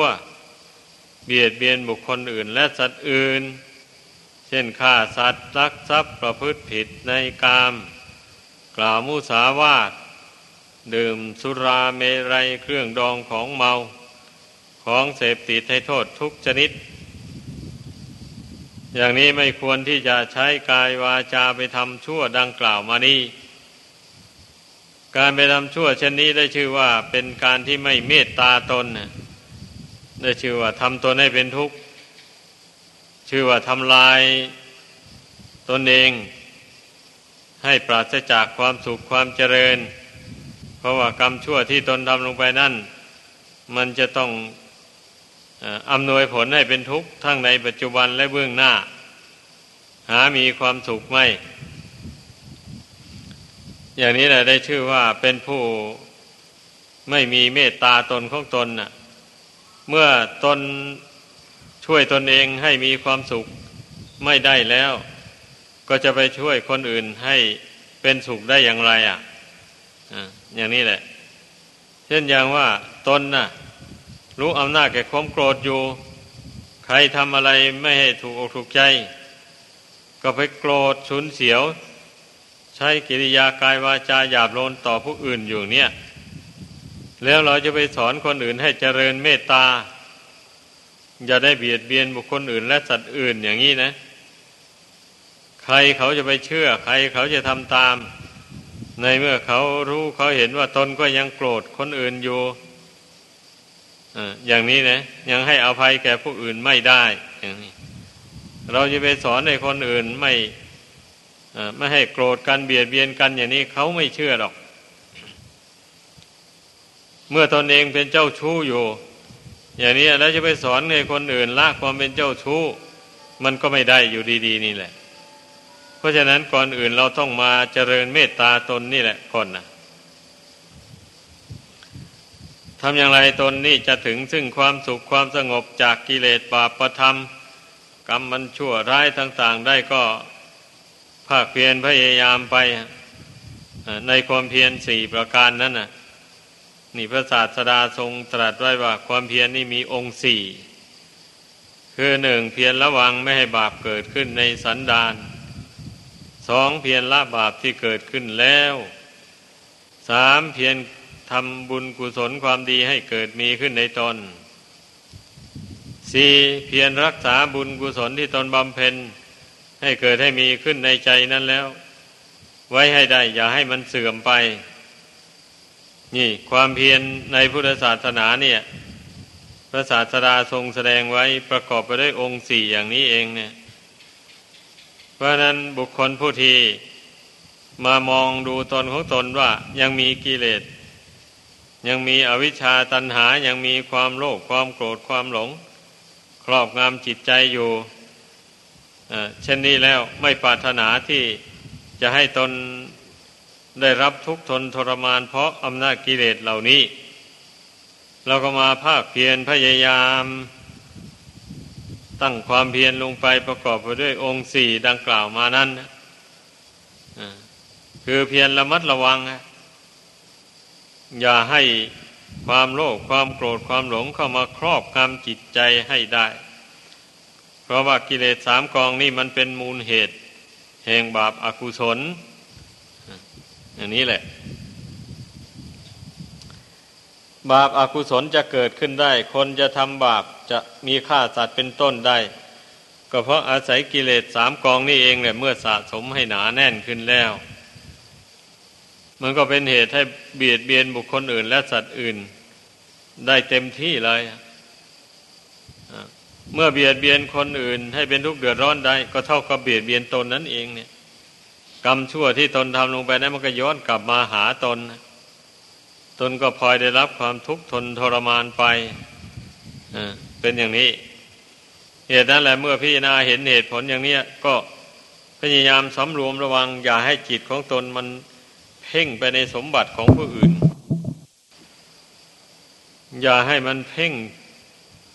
เบียดเบียนบุคคลอื่นและสัตว์อื่น เช่นฆ่าสัตว์ลักทรัพย์ประพฤติผิดในกาม กล่าวมุสาวาทดื่มสุราเมรัยเครื่องดองของเมา ของเสพติดให้โทษทุกชนิด อย่างนี้ไม่ควรที่จะใช้กายวาจาไปทำชั่วดังกล่าวมานี้ การไปทำชั่วเช่นนี้ได้ชื่อว่าเป็นการที่ไม่เมตตาตนได้ชื่อว่าทำตนให้เป็นทุกข์ชื่อว่าทำลายตนเองให้ปราศจากความสุขความเจริญ เพราะว่ากรรมชั่วที่ตนทำลงไปนั่น มันจะต้องอำนวยผลให้เป็นทุกข์ทั้งในปัจจุบันและเบื้องหน้า หามีความสุขไม่ อย่างนี้แหละได้ชื่อว่าเป็นผู้ไม่มีเมตตาตนของตนน่ะ เมื่อตนช่วยตนเองให้มีความสุขไม่ได้แล้ว ก็จะไปช่วยคนอื่นให้เป็นสุขได้อย่างไรอะอย่างนี้แหละ เช่นอย่างว่าตนน่ะ รู้อำนาจแก่ความโกรธอยู่ ใครทำอะไรไม่ให้ถูกอกถูกใจ ก็ไปโกรธฉุนเสียว ใช้กิริยากายวาจาหยาบโลนต่อผู้อื่นอยู่เนี่ย แล้วเราจะไปสอนคนอื่นให้เจริญเมตตา อย่าได้เบียดเบียนบุคคลอื่น และสัตว์อื่นอย่างนี้นะ ใครเขาจะไปเชื่อ ใครเขาจะทำตาม ในเมื่อเขารู้เขาเห็นว่าตนก็ยังโกรธคนอื่นอยู่อย่างนี้นะ ยังให้อภัยแก่ผู้อื่นไม่ได้อย่างนี้เราจะไปสอนให้คนอื่นไม่ ไม่ให้โกรธกันเบียดเบียนกันอย่างนี้เขาไม่เชื่อหรอก เมื่อตนเองเป็นเจ้าชู้อยู่ อย่างนี้แล้วจะไปสอนให้คนอื่นละความเป็นเจ้าชู้ มันก็ไม่ได้อยู่ดี ๆ นี่แหละ เพราะฉะนั้นก่อนอื่นเราต้องมาเจริญเมตตาตนนี่แหละก่อนนะทำอย่างไรตนนี่จะถึงซึ่งความสุขความสงบจากกิเลสบาปประธรรม กรรมมันชั่วร้ายต่าง ๆ ได้ก็ ภาคเพียรพยายามไปในความเพียรสี่ประการนั้นน่ะ นี่พระศาสดาทรงตรัสไว้ว่า ความเพียรนี่มีองค์สี่คือหนึ่งเพียรระวังไม่ให้บาปเกิดขึ้นในสันดานสองเพียรละบาปที่เกิดขึ้นแล้วสามเพียรทำบุญกุศลความดีให้เกิดมีขึ้นในตนสี่เพียรรักษาบุญกุศลที่ตนบำเพ็ญ ให้เกิดให้มีขึ้นในใจนั้นแล้ว ไว้ให้ได้ อย่าให้มันเสื่อมไป นี่ ความเพียรในพุทธศาสนาเนี่ย พระศาสดาทรงแสดงไว้ประกอบไปด้วยองค์สี่อย่างนี้เองเนี่ย เพราะนั้นบุคคลผู้ที่มามองดูตนของตนว่ายังมีกิเลส ยังมีอวิชชาตันหายังมีความโลภความโกรธความหลง ครอบงำจิตใจอยู่ เช่นนี้แล้วไม่ปรารถนาที่จะให้ตนได้รับทุกทนทรมานเพราะอำนาจกิเลสเหล่านี้ เราก็มาภาคเพียรพยายาม ตั้งความเพียรลงไปประกอบไปด้วยองค์สี่ดังกล่าวมานั้นคือเพียรระมัดระวัง อย่าให้ความโลภความโกรธความหลงเข้ามาครอบงำจิตใจให้ได้ เพราะว่ากิเลสสามกองนี่มันเป็นมูลเหตุ แห่งบาปอากุศล อย่างนี้แหละ บาปอากุศลจะเกิดขึ้นได้ คนจะทำบาปจะมีฆ่าสัตว์เป็นต้นได้ ก็เพราะอาศัยกิเลสสามกองนี่เองแหละเมื่อสะสมให้หนาแน่นขึ้นแล้ว มันก็เป็นเหตุให้เบียดเบียนบุคคลอื่นและสัตว์อื่น ได้เต็มที่เลย เมื่อเบียดเบียนคนอื่น ให้เป็นทุกข์เดือดร้อนได้ก็เท่ากับเบียดเบียนตนนั่นเองเนี่ยกรรมชั่วที่ตนทำลงไปนั้นมันก็ย้อนกลับมาหาตน ตนก็พลอยได้รับความทุกข์ทนทรมานไปเป็นอย่างนี้ เหตุนั้นแหละเมื่อพิจารณาเห็นเหตุผลอย่างนี้ก็พยายามสำรวมระวัง อย่าให้จิตของตนมันเพ่งไปในสมบัติของผู้อื่น อย่าให้มันเพ่ง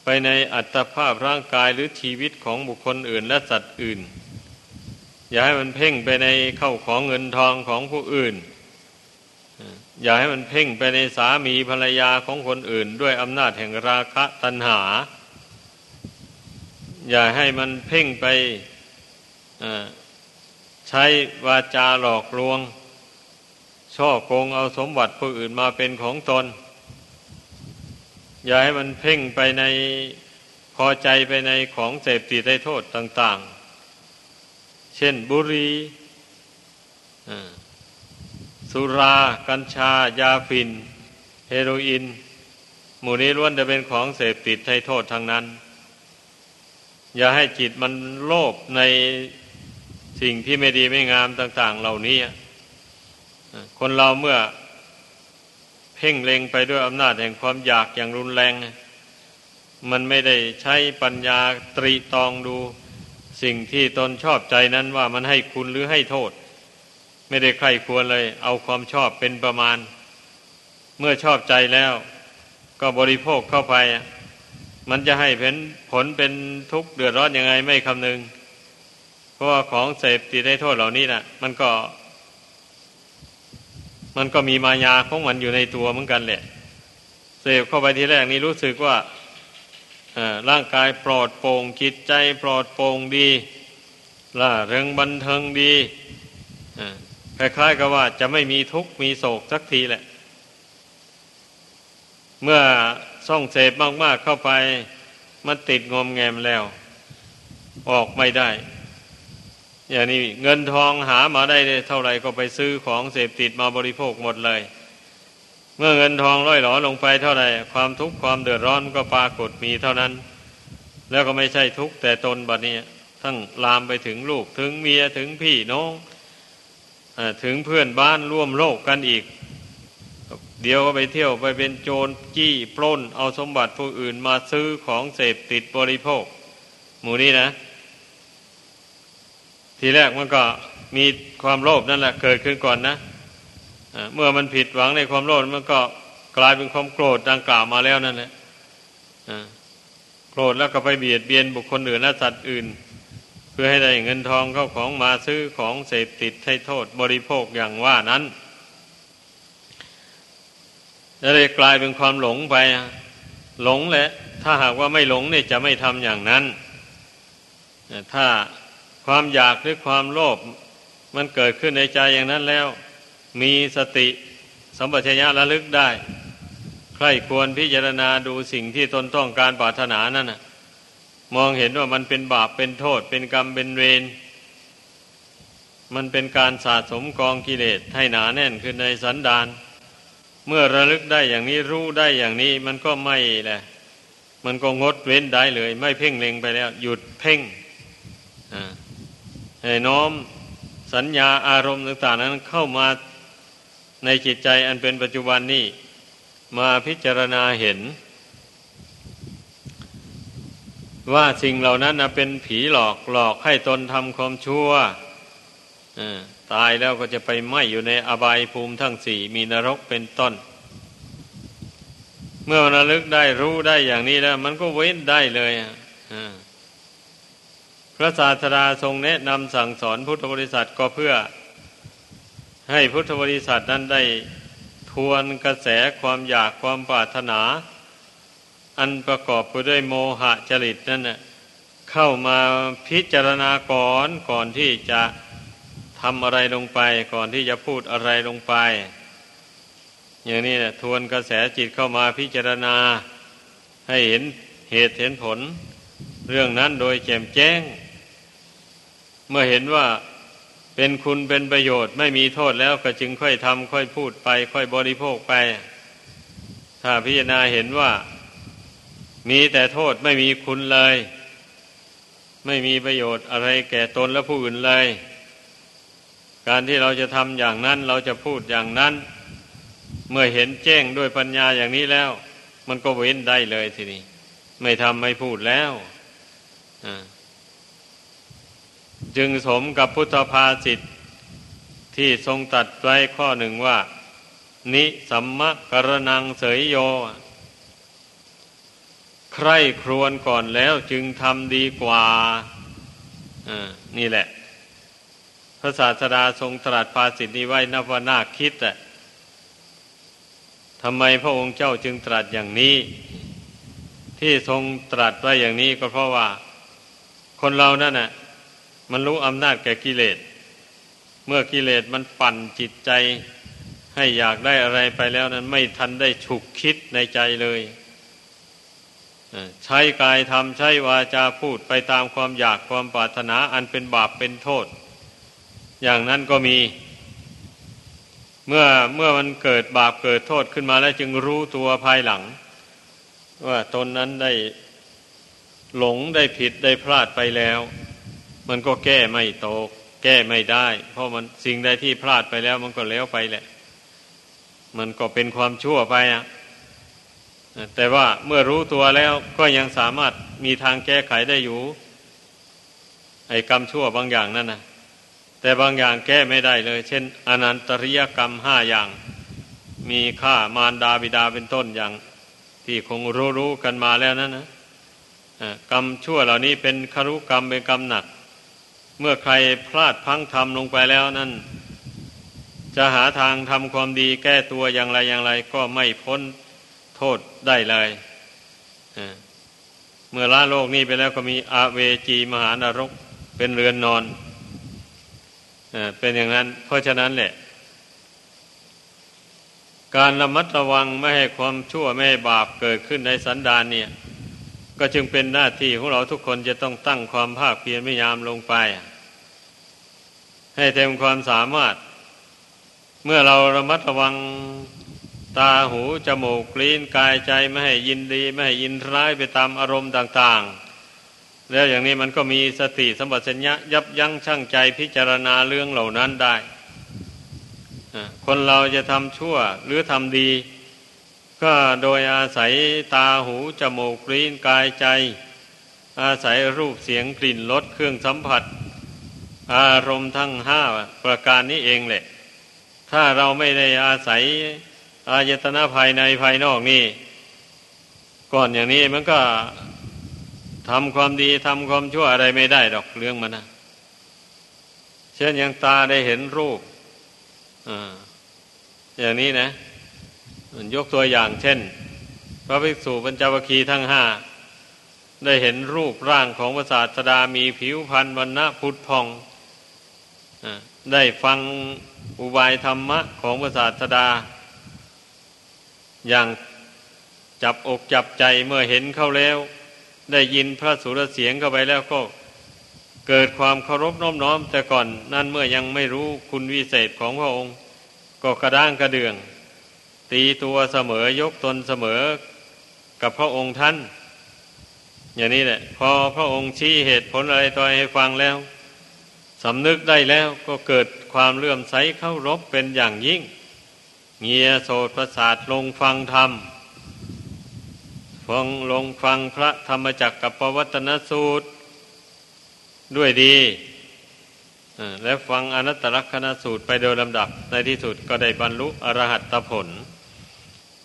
ไปในอัตภาพร่างกายหรือชีวิตของบุคคลอื่นและสัตว์อื่น อย่าให้มันเพ่งไปในเข้าของเงินทองของผู้อื่น อย่าให้มันเพ่งไปในสามีภรรยาของคนอื่น ด้วยอำนาจแห่งราคะตัณหา อย่าให้มันเพ่งไปใช้วาจาหลอกลวง ช่อโกงเอาสมบัติผู้อื่นมาเป็นของตน อย่าให้มันเพ่งไปในพอใจไปในของเสพติดได้โทษต่าง ๆ เช่นบุหรี่สุรา กัญชา ยาฟิน เฮโรอีนหมู่นี้ล้วนจะเป็นของเสพติดให้โทษทางนั้น อย่าให้จิตมันโลภในสิ่งที่ไม่ดีไม่งามต่าง ๆ เหล่านี้ คนเราเมื่อ พ่งเล็งไปด้วยอำนาจแห่งความอยากอย่างรุนแรง มันไม่ได้ใช้ปัญญาตรีตองดู สิ่งที่ตนชอบใจนั้นว่ามันให้คุณหรือให้โทษ ไม่ได้ใครควรเลย เอาความชอบเป็นประมาณ เมื่อชอบใจแล้ว ก็บริโภคเข้าไป มันจะให้ผลผลเป็นทุกข์เดือดร้อนยังไงไม่คำนึง เพราะว่าของเสพติดให้โทษเหล่านี้นะ่ะ มันก็ มันก็มีมายาของมันอยู่ในตัวเหมือนกันแหละ เสพเข้าไปทีแรกนี้รู้สึกว่าร่างกายปลอดโปร่งจิตใจปลอดโปร่งดีล่าเริงบันเทิงดีคล้ายๆกับว่าจะไม่มีทุกข์มีโศกสักทีแหละ เมื่อส่องเสพมากๆเข้าไป มันติดงอมแงมแล้ว ออกไม่ได้ อย่างนี้เงินทองหามาได้เท่าไหร่ก็ไปซื้อของเสพติดมาบริโภคหมดเลย เมื่อเงินทองร่อยหลอลงไปเท่าไหร่ความทุกข์ความเดือดร้อนก็ปรากฏมีเท่านั้น แล้วก็ไม่ใช่ทุกข์แต่ตนบัดนี้ทั้งลามไปถึงลูกถึงเมียถึงพี่น้องอถึงเพื่อนบ้านร่วมโลกกันอีก เดี๋ยวก็ไปเที่ยวไปเป็นโจรจี้ปล้น เอาสมบัติผู้อื่นมาซื้อของเสพติดบริโภค หมู่นี้นะ ทีแรกมันก็มีความโลภนั่นแหละเกิดขึ้นก่อนนะเมื่อมันผิดหวังในความโลภมันก็กลายเป็นความโกรธดังกล่าวมาแล้วนั่นแหละโกรธแล้วก็ไปเบียดเบียนบุคคลอื่นและสัตว์อื่น เพื่อให้ได้เงินทองเข้าของมาซื้อของเสพติดให้โทษบริโภคอย่างว่านั้นแล้วเลยกลายเป็นความหลงไป หลงแหละ ถ้าหากว่าไม่หลงเนี่ยจะไม่ทำอย่างนั้นถ้า ความอยากหรือความโลภมันเกิดขึ้นในใจอย่างนั้นแล้ว มีสติสัมปชัญญะระลึกได้ ใครควรพิจารณาดูสิ่งที่ตนต้องการปรารถนานั่นนะมองเห็นว่ามันเป็นบาปเป็นโทษ เป็นกรรมเป็นเวรมันเป็นการสะสมกองกิเลสให้หนาแน่นขึ้นในสันดานเมื่อระลึกได้อย่างนี้รู้ได้อย่างนี้ มันก็ไม่แหละ มันก็งดเว้นได้เลย ไม่เพ่งเล็งไปแล้ว หยุดเพ่งให้ น้อมสัญญาอารมณ์ต่าง ๆ นั้นเข้ามาในจิตใจอันเป็นปัจจุบันนี้มาพิจารณาเห็น ว่าสิ่งเหล่านั้นเป็นผีหลอกหลอกให้ตนทำความชั่วตายแล้วก็จะไปไหมอยู่ในอบายภูมิทั้งสี่มีนรกเป็นต้น เมื่อระลึกได้รู้ได้อย่างนี้แล้ว มันก็เว้นได้เลยพ ระศาสดาทรงแนะนำสั่งสอนพุทธบริษัทก็เพื่อ ให้พุทธบริษัทนั้นได้ทวนกระแสความอยากความปรารถนา อันประกอบไปด้วยโมหะจริตนั่นนะเข้ามาพิจารณาก่อนก่อนที่จะทำอะไรลงไป ก่อนที่จะพูดอะไรลงไป อย่างนี้นะทวนกระแสจิตเข้ามาพิจารณา ให้เห็นเหตุเห็นผล เรื่องนั้นโดยแจ่มแจ้ง เมื่อเห็นว่าเป็นคุณเป็นประโยชน์ไม่มีโทษแล้วก็จึงค่อยทำค่อยพูดไป ค่อยบริโภคไป ถ้าพิจารณาเห็นว่า มีแต่โทษไม่มีคุณเลย ไม่มีประโยชน์อะไรแก่ตนและผู้อื่นเลย การที่เราจะทำอย่างนั้นเราจะพูดอย่างนั้น เมื่อเห็นแจ้งด้วยปัญญาอย่างนี้แล้ว มันก็เว้นได้เลยทีนี้ ไม่ทำไม่พูดแล้วอ่า จึงสมกับพุทธภาษิตที่ทรงตัดไว้ข้อหนึ่งว่า นิสัมมะกรนังเสยโย ใครครวนก่อนแล้วจึงทำดีกว่านี่แหละ พระศาสดาทรงตรัสภาษิตนี้ไว้นับว่าน่าคิดอะทำไมพระองค์เจ้าจึงตรัสอย่างนี้ ที่ทรงตรัสไว้อย่างนี้ก็เพราะว่า คนเรานั่นน่ะ มันรู้อำนาจแก่กิเลส เมื่อกิเลสมันปั่นจิตใจให้อยากได้อะไรไปแล้วนั้น ไม่ทันได้ฉุกคิดในใจเลยใช้กายทำใช้วาจาพูดไปตามความอยากความปรารถนาอันเป็นบาปเป็นโทษ อย่างนั้นก็มี เมื่อเมื่อมันเกิดบาปเกิดโทษขึ้นมาแล้วจึงรู้ตัวภายหลัง ว่าตนนั้นได้หลงได้ผิดได้พลาดไปแล้ว มันก็แก้ไม่ตก แก้ไม่ได้ เพราะมันสิ่งใดที่พลาดไปแล้ว มันก็แล้วไปแหละ มันก็เป็นความชั่วไปอะแต่ว่าเมื่อรู้ตัวแล้วก็ยังสามารถมีทางแก้ไขได้อยู่ ไอ้กรรมชั่วบางอย่างนั่นนะแต่บางอย่างแก้ไม่ได้เลย เช่น อนันตริยกรรมห้าอย่าง มีฆ่ามารดาบิดาเป็นต้นอย่าง ที่คงรู้ๆกันมาแล้วนั่นนะกรรมชั่วเหล่านี้เป็นคารุกรรมเป็นกรรมหนัก เมื่อใครพลาดพังทำลงไปแล้วนั่น จะหาทางทำความดีแก้ตัวอย่างไรอย่างไร ก็ไม่พ้นโทษได้เลยเมื่อละโลกนี้ไปแล้วก็มีอาเวจีมหานรกเป็นเรือนนอนเป็นอย่างนั้น เพราะฉะนั้นแหละ การระมัดระวังไม่ให้ความชั่วไม่ให้บาปเกิดขึ้นในสันดานเนี่ย ก็จึงเป็นหน้าที่ของเราทุกคนจะต้องตั้งความภาคเพียรพยายามลงไป ให้เต็มความสามารถ เมื่อเราระมัดระวังตาหูจมูกลิ้นกายใจไม่ให้ยินดี ไม่ให้ยินร้ายไปตามอารมณ์ต่าง ๆ แล้วอย่างนี้มันก็มีสติสัมปชัญญะยับยั้งชั่งใจพิจารณาเรื่องเหล่านั้นได้ คนเราจะทำชั่วหรือทำดี ก็โดยอาศัยตาหูจมูกลิ้นกายใจ อาศัยรูปเสียงกลิ่นรสเครื่องสัมผัส อารมณ์ทั้งห้าประการนี้เองแหละ ถ้าเราไม่ได้อาศัยอายตนะภายในภายนอกนี่ก่อนอย่างนี้มันก็ทำความดีทำความชั่วอะไรไม่ได้ดอกเรื่องมันนะเช่นอย่างตาได้เห็นรูปออย่างนี้นะยกตัวอย่างเช่น พระภิกษุปัญจวัคคีย์ทั้งห้าได้เห็นรูปร่างของพระศาสดามีผิวพรรณวันณะพุทธพอง ได้ฟังอุบายธรรมะของพระศาสดา อย่างจับอกจับใจเมื่อเห็นเข้าแล้ว ได้ยินพระสุรเสียงเข้าไปแล้วก็ เกิดความเคารพน้อมน้อม แต่ก่อนนั่นเมื่อยังไม่รู้คุณวิเศษของพระองค์ ก็กระด้างกระเดือง ตีตัวเสมอยกตนเสมอกับพระองค์ท่าน อย่างนี้แหละ พอพระองค์ชี้เหตุผลอะไรต่อให้ฟังแล้ว สำนึกได้แล้วก็เกิดความเลื่อมใสเข้ารบเป็นอย่างยิ่ง เงียโสดประสาทลงฟังธรรมฟังลงฟังพระธรรมจักรกับปวัตนสูตร ด้วยดีและฟังอนัตตลักษณสูตรไปโดยลำดับ ในที่สุดก็ได้บรรลุอรหัตผล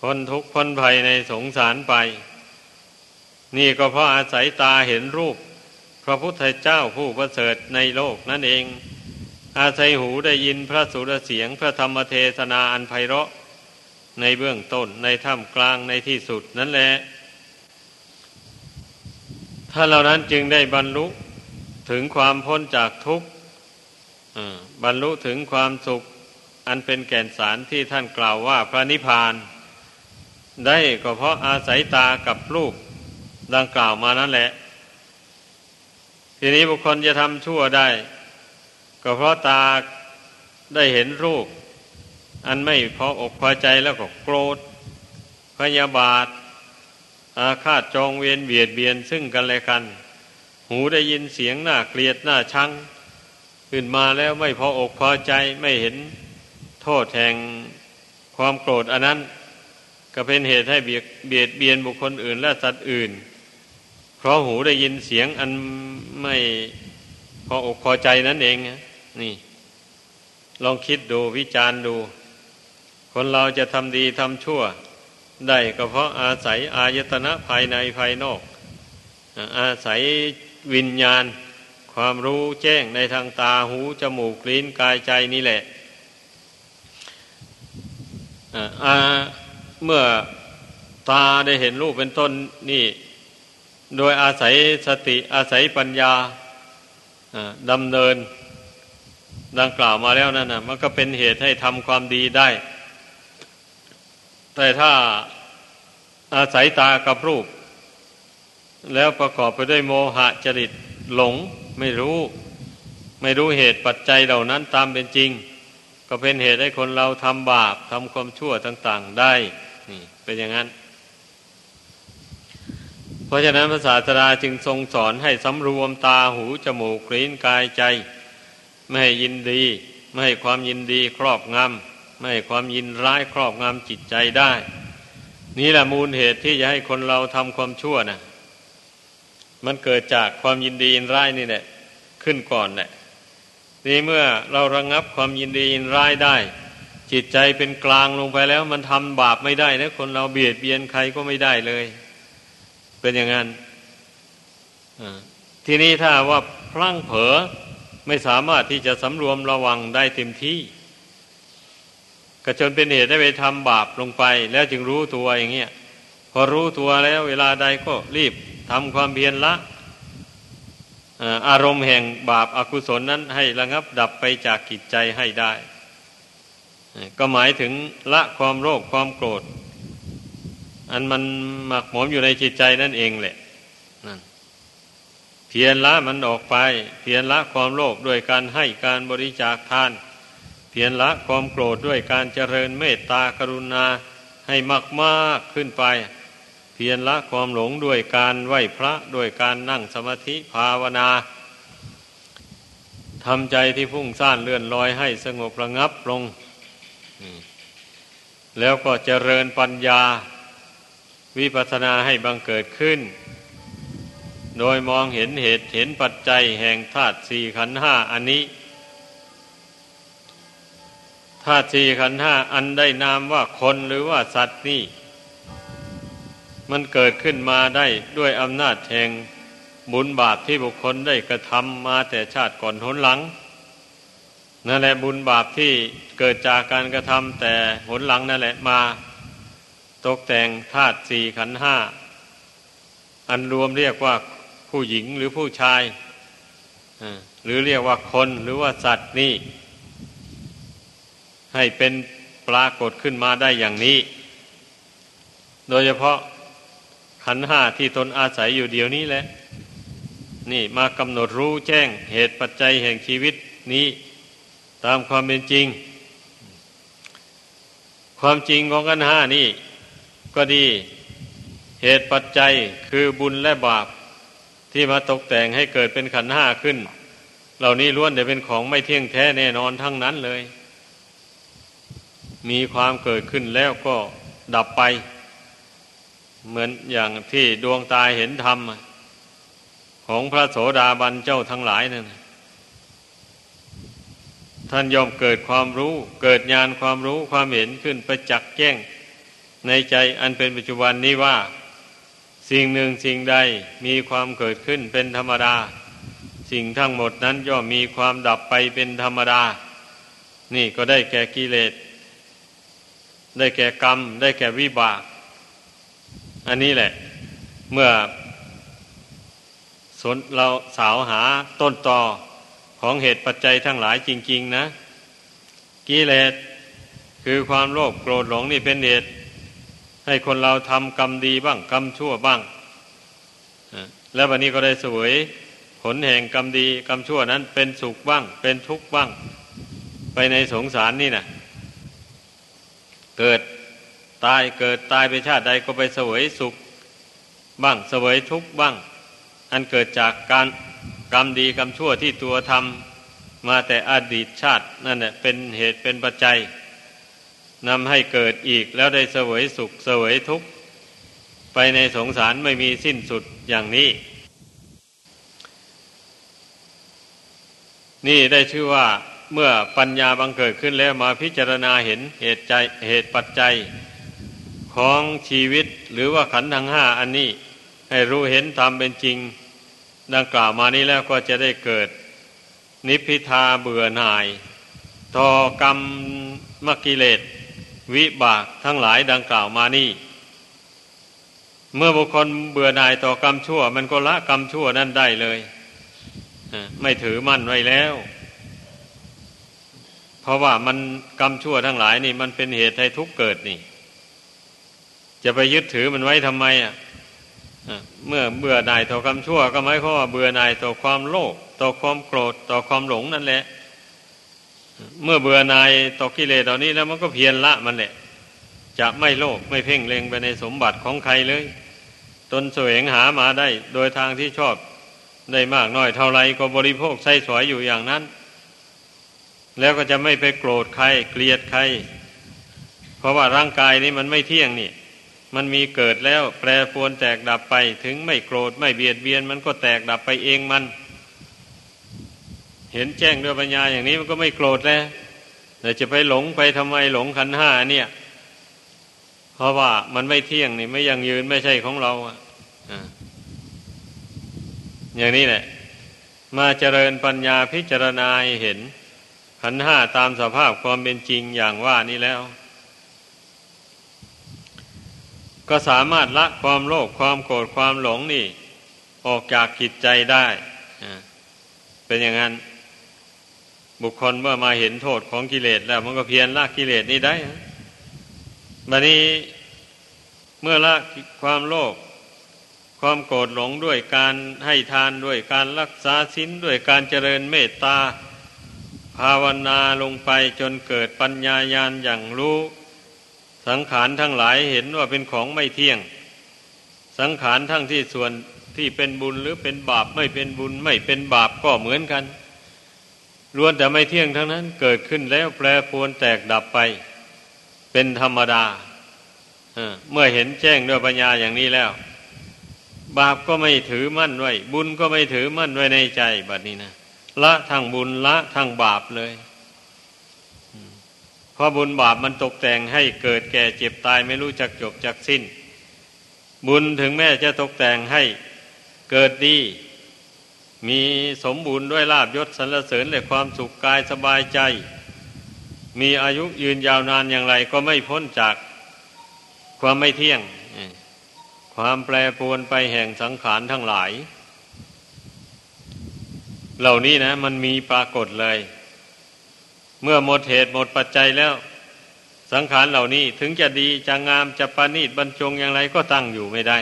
พ้นทุกข์พ้นภัยในสงสารไป นี่ก็เพราะอาศัยตาเห็นรูป พระพุทธเจ้าผู้ประเสริฐในโลกนั่นเอง อาศัยหูได้ยินพระสุรเสียงพระธรรมเทศนาอันไพเราะ ในเบื้องต้นในท่ามกลางในที่สุดนั่นแหละท่านเหล่านั้นจึงได้บรรลุถึงความพ้นจากทุกข์บรรลุถึงความสุข อันเป็นแก่นสารที่ท่านกล่าวว่าพระนิพพาน ได้ก็เพราะอาศัยตากับรูปดังกล่าวมานั่นแหละ ทีนี้บุคคลจะทำชั่วได้ ก็เพราะตาได้เห็นรูป อันไม่พออกพอใจแล้วก็โกรธ พยาบาท อาฆาตจองเวียนเบียดเบียนซึ่งกันและกัน หูได้ยินเสียงหน้าเกลียดหน้าชัง ขึ้นมาแล้วไม่พออกพอใจไม่เห็นโทษแห่งความโกรธอันนั้น ก็เป็นเหตุให้เบียดเบียดเบียนบุคคลอื่นและสัตว์อื่น เพราะหูได้ยินเสียงอันไม่พออกพอใจนั่นเองนี่ ลองคิดดูวิจารณ์ดู คนเราจะทำดีทำชั่ว ได้ก็เพราะอาศัยอายตนะภายในภายนอก อาศัยวิญญาณ ความรู้แจ้งในทางตาหูจมูกลิ้นกายใจนี่แหละเมื่อตาได้เห็นรูปเป็นต้นนี่ โดยอาศัยสติอาศัยปัญญาดำเนิน ดังกล่าวมาแล้วนั่นนะมันก็เป็นเหตุให้ทำความดีได้ แต่ถ้าอาศัยตากับรูป แล้วประกอบไปด้วยโมหะจริตหลงไม่รู้ ไม่รู้เหตุปัจจัยเหล่านั้นตามเป็นจริง ก็เป็นเหตุให้คนเราทำบาปทำความชั่วต่าง ๆได้ นี่เป็นอย่างนั้น เพราะฉะนั้นพระศาสดาจึงทรงสอนให้สำรวมตาหูจมูกลิ้นกายใจ ไม่ให้ยินดี ไม่ให้ความยินดีครอบงำไม่ให้ความยินร้ายครอบงำจิตใจได้ นี่แหละมูลเหตุที่จะให้คนเราทำความชั่วนะมันเกิดจากความยินดียินร้ายนี่แหละขึ้นก่อนแหละนี่เมื่อเราระงงับความยินดียินร้ายได้ จิตใจเป็นกลางลงไปแล้ว มันทำบาปไม่ได้นะคนเราเบียดเบียนใครก็ไม่ได้เลย เป็นอย่างนั้นทีนี้ถ้าว่าพลั้งเผลอไม่สามารถที่จะสำรวมระวังได้เต็มที่ก็จนเป็นเหตุได้ไปทำบาปลงไป แล้วจึงรู้ตัวอย่างเงี้ยพอรู้ตัวแล้วเวลาใดก็รีบทำความเพียรละอารมณ์แห่งบาปอากุศลนั้นให้ระงับดับไปจากกิจใจให้ได้ ก็หมายถึงละความโรคความโกรธ อันมันหมักหมมอยู่ในจิตใจนั่นเองแหละนั่นเพียรละมันออกไป เพียรละความโลภด้วยการให้การบริจาคทาน เพียรละความโกรธด้วยการเจริญเมตตากรุณาให้มากมากขึ้นไป เพียรละความหลงด้วยการไหวพระด้วยการนั่งสมาธิภาวนาทำใจที่พุ่งซ่านเลื่อนลอยให้สงบระงับลง แล้วก็เจริญปัญญา วิปัสนาให้บังเกิดขึ้น โดยมองเห็นเหตุเห็นปัจจัยแห่งธาตุสี่ขันห้าอันนี้ธาตุสี่ขันห้าอันได้นามว่าคนหรือว่าสัตว์นี่ มันเกิดขึ้นมาได้ด้วยอำนาจแห่งบุญบาปที่บุคคลได้กระทำมาแต่ชาติก่อนหนหลังนั่นแหละบุญบาปที่เกิดจากการกระทำแต่หนหลังนั่นแหละมา ตกแต่งธาตุสี่ขันห้า อันรวมเรียกว่าผู้หญิงหรือผู้ชาย หรือเรียกว่าคนหรือว่าสัตว์นี่ ให้เป็นปรากฏขึ้นมาได้อย่างนี้ โดยเฉพาะขันห้าที่ตนอาศัยอยู่เดียวนี้แหละ นี่มากำหนดรู้แจ้งเหตุปัจจัยแห่งชีวิตนี้ตามความเป็นจริง ความจริงของขันห้านี่ ก็ดี เหตุปัจจัยคือบุญและบาป ที่มาตกแต่งให้เกิดเป็นขันห้าขึ้น เหล่านี้ล้วนแต่เป็นของไม่เที่ยงแท้แน่นอนทั้งนั้นเลย มีความเกิดขึ้นแล้วก็ดับไป เหมือนอย่างที่ดวงตาเห็นธรรม ของพระโสดาบันเจ้าทั้งหลายนั่นท่านยอมเกิดความรู้ เกิดญาณความรู้ความเห็นขึ้นไปจักแจ้ง ในใจอันเป็นปัจจุบันนี้ว่า สิ่งหนึ่งสิ่งใดมีความเกิดขึ้นเป็นธรรมดา สิ่งทั้งหมดนั้นย่อมมีความดับไปเป็นธรรมดา นี่ก็ได้แก่กิเลส ได้แก่กรรม ได้แก่วิบาก อันนี้แหละ เมื่อสนเราสาวหาต้นตอของเหตุปัจจัยทั้งหลายจริง ๆ นะ กิเลสคือความโลภโกรธหลงนี่เป็นเหตุ ให้คนเราทำกรรมดีบ้าง กรรมชั่วบ้างแล้ววันนี้ก็ได้สวย ผลแห่งกรรมดีกรรมชั่วนั้น เป็นสุขบ้าง เป็นทุกข์บ้าง ไปในสงสารนี่นะเกิดตายเกิดตายไปชาติใดก็ไปสวยสุข บ้างสวยทุกข์บ้าง อันเกิดจากการกรรมดีกรรมชั่วที่ตัวทำมาแต่อดีตชาตินั่นแหละเป็นเหตุเป็นปัจจัย นำให้เกิดอีกแล้วได้เสวยสุขเสวยทุกข์ ไปในสงสารไม่มีสิ้นสุดอย่างนี้ นี่ได้ชื่อว่าเมื่อปัญญาบังเกิดขึ้นแล้วมาพิจารณาเห็นเหตุใจเหตุปัจจัยของชีวิตหรือว่าขันธ์ทั้งห้าอันนี้ ให้รู้เห็นตามเป็นจริง ดังกล่าวมานี้แล้วก็จะได้เกิด นิพพิทาเบื่อหน่ายต่อกรรมมกิเลส วิบากทั้งหลายดังกล่าวมานี่ เมื่อบุคคลเบื่อหน่ายต่อกรรมชั่ว มันก็ละกรรมชั่วนั่นได้เลยไม่ถือมั่นไว้แล้ว เพราะว่ามันกรรมชั่วทั้งหลายนี่ มันเป็นเหตุให้ทุกข์เกิดนี่ จะไปยึดถือมันไว้ทำไมอะเมื่อเบื่อหน่ายต่อกรรมชั่ว ก็หมายความว่าเบื่อหน่ายต่อความโลภต่อความโกรธต่อความหลงนั่นแหละ เมื่อเบื่อนายตกกิเลสเหล่านี้แล้วมันก็เพียรละมันแหละจะไม่โลภไม่เพ่งเล็งไปในสมบัติของใครเลย ตนแสวงหามาได้ โดยทางที่ชอบได้มากน้อยเท่าไรก็บริโภคใช้สวยอยู่อย่างนั้น แล้วก็จะไม่ไปโกรธใคร เกลียดใคร เพราะว่าร่างกายนี้มันไม่เที่ยงนี่ มันมีเกิดแล้วแปรปรวนแตกดับไป ถึงไม่โกรธไม่เบียดเบียน มันก็แตกดับไปเองมัน เห็นแจ้งด้วยปัญญาอย่างนี้มันก็ไม่โกรธแล้วแต่จะไปหลงไปทำไมหลงขันห้าเนี่ย เพราะว่ามันไม่เที่ยงนี่ไม่ยังยืนไม่ใช่ของเราอะอย่างนี้แหละ มาเจริญปัญญาพิจารณาเห็นขันห้าตามสภาพความเป็นจริงอย่างว่านี้แล้ว ก็สามารถละความโลภความโกรธความหลงนี่ ออกจากจิตใจได้เป็นอย่างนั้น บุคคลเมื่อมาเห็นโทษของกิเลสแล้วมันก็เพียรละกิเลสนี้ได้บัดนี้เมื่อละความโลภความโกรธหลงด้วยการให้ทานด้วยการรักษาศีลด้วยการเจริญเมตตา ภาวนาลงไปจนเกิดปัญญาญาณอย่างรู้ สังขารทั้งหลายเห็นว่าเป็นของไม่เที่ยง สังขารทั้งที่ส่วนที่เป็นบุญหรือเป็นบาปไม่เป็นบุญไม่เป็นบาปก็เหมือนกัน ล้วนแต่ไม่เที่ยงทั้งนั้น เกิดขึ้นแล้วแปรปวนแตกดับไป เป็นธรรมดาเมื่อเห็นแจ้งด้วยปัญญาอย่างนี้แล้ว บาปก็ไม่ถือมั่นไว้ บุญก็ไม่ถือมั่นไว้ในใจบัดนี้นะละทางบุญละทางบาปเลยเพราะบุญบาปมันตกแต่งให้เกิดแก่เจ็บตายไม่รู้จักจบจักสิ้น บุญถึงแม้จะตกแต่งให้เกิดดี มีสมบูรณ์ด้วยลาบยศสรรเสริญและความสุขกายสบายใจ มีอายุยืนยาวนานอย่างไร ก็ไม่พ้นจากความไม่เที่ยง ความแปรปรวนไปแห่งสังขารทั้งหลาย เหล่านี้นะ มันมีปรากฏเลย เมื่อหมดเหตุหมดปัจจัยแล้ว สังขารเหล่านี้ถึงจะดีจะงามจะประณีตบรรจงอย่างไรก็ตั้งอยู่ไม่ได้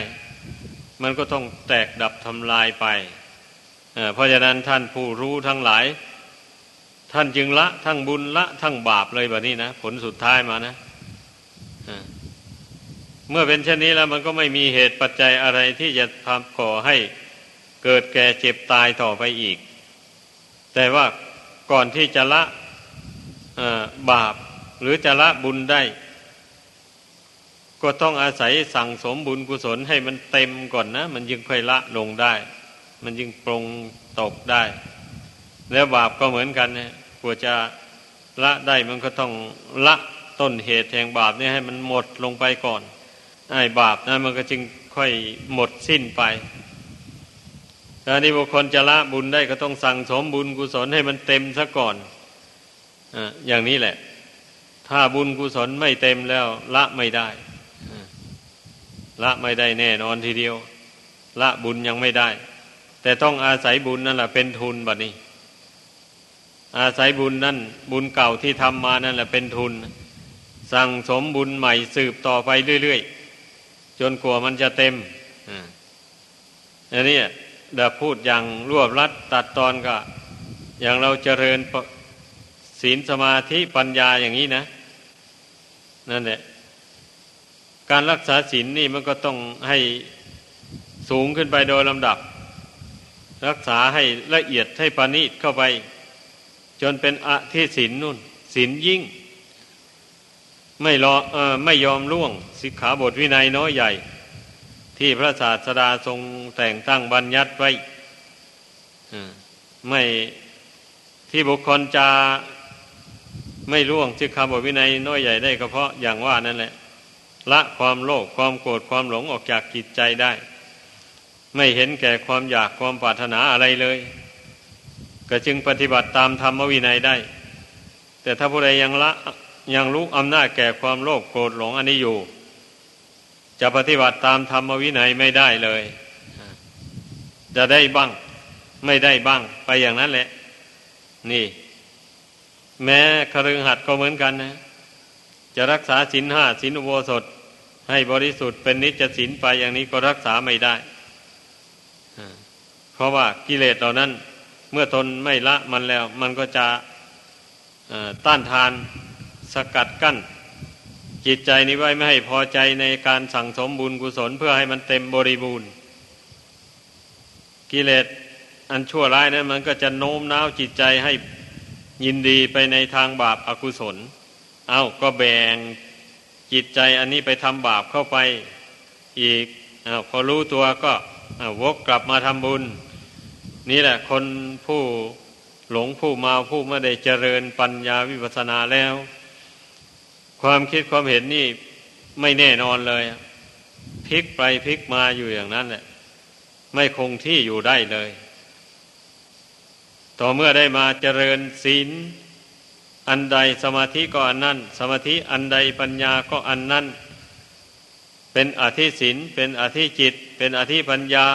มันก็ต้องแตกดับทำลายไป เพราะฉะนั้นท่านผู้รู้ทั้งหลาย ท่านจึงละทั้งบุญละทั้งบาปเลยแบบนี้นะ ผลสุดท้ายมานะเมื่อเป็นเช่นนี้แล้วมันก็ไม่มีเหตุปัจจัยอะไรที่จะทำก่อให้เกิดแก่เจ็บตายต่อไปอีก แต่ว่าก่อนที่จะละบาปหรือจะละบุญได้ ก็ต้องอาศัยสั่งสมบุญกุศลให้มันเต็มก่อนนะ มันยึงค่อยละลงได้ มันยึงปรงตกได้ แล้วบาปก็เหมือนกันนะกว่าจะละได้มันก็ต้องละต้นเหตุแห่งบาปนี่ให้มันหมดลงไปก่อนไอ้บาปนะมันก็จึงค่อยหมดสิ้นไปถ้านี้บุคคลจะละบุญได้ก็ต้องสั่งสมบุญกุศลให้มันเต็มซะก่อนออย่างนี้แหละ ถ้าบุญกุศลไม่เต็มแล้ว ละไม่ได้ ละไม่ได้แน่นอนทีเดียว ละบุญยังไม่ได้ แต่ต้องอาศัยบุญนั่นแหละเป็นทุนบัดนี้ อาศัยบุญนั่น บุญเก่าที่ทำมานั่นแหละเป็นทุน สั่งสมบุญใหม่สืบต่อไปเรื่อยๆ จนกลัวมันจะเต็มอันนี้เดี๋ยวพูดอย่างรวบรัดตัดตอนก็ อย่างเราเจริญศีลสมาธิปัญญาอย่างนี้นะ นั่นแหละการรักษาศีลนี่มันก็ต้องให้สูงขึ้นไปโดยลำดับ รักษาให้ละเอียดให้ปานีตเข้าไป จนเป็นอธิศีลนุ่นศีลยิ่ง ไม่รออไม่ยอมล่วงสิกขาบทวินัยน้อยใหญ่ ที่พระศาสดาทรงแต่งตั้งบัญญัติไว้ไม่ที่บุคคลจะไม่ล่วงสิกขาบทวินัยน้อยใหญ่ได้ก็เพราะอย่างว่านั่นแหละ ละความโลภความโกรธความหลงออกจากจิตใจได้ ไม่เห็นแก่ความอยากความปรารถนาอะไรเลย ก็จึงปฏิบัติตามธรรมวินัยได้ แต่ถ้าผู้ใดยังละยังรู้อำนาจแก่ความโลภโกรธหลงอันนี้อยู่ จะปฏิบัติตามธรรมวินัยไม่ได้เลย จะได้บ้าง ไม่ได้บ้าง ไปอย่างนั้นแหละ นี่ แม้ครึงหัดก็เหมือนกันนะ จะรักษาศีลห้าศีลอุโบสถ ให้บริสุทธิ์เป็นนิจศีลไปอย่างนี้ก็รักษาไม่ได้ เพราะว่ากิเลสเหล่านั้น เมื่อทนไม่ละมันแล้ว มันก็จะต้านทานสกัดกั้น จิตใจนี้ไว้ไม่ให้พอใจในการสั่งสมบุญกุศลเพื่อให้มันเต็มบริบูรณ์กิเลสอันชั่วร้ายนั้นมันก็จะโน้มน้าวจิตใจให้ยินดีไปในทางบาปอากุศล เอาก็แบ่งจิตใจอันนี้ไปทำบาปเข้าไปอีกอพอรู้ตัวก็วกกลับมาทำบุญ นี่แหละ คนผู้หลงผู้มาผู้ไม่ได้เจริญปัญญาวิปัสสนาแล้ว ความคิดความเห็นนี่ไม่แน่นอนเลยพลิกไปพลิกมาอยู่อย่างนั้นแหละ ไม่คงที่อยู่ได้เลย ต่อเมื่อได้มาเจริญศีลอันใดสมาธิก็อันนั้น สมาธิอันใดปัญญาก็อันนั้น เป็นอธิศีลเป็นอธิจิต เป็นอธิปัญญา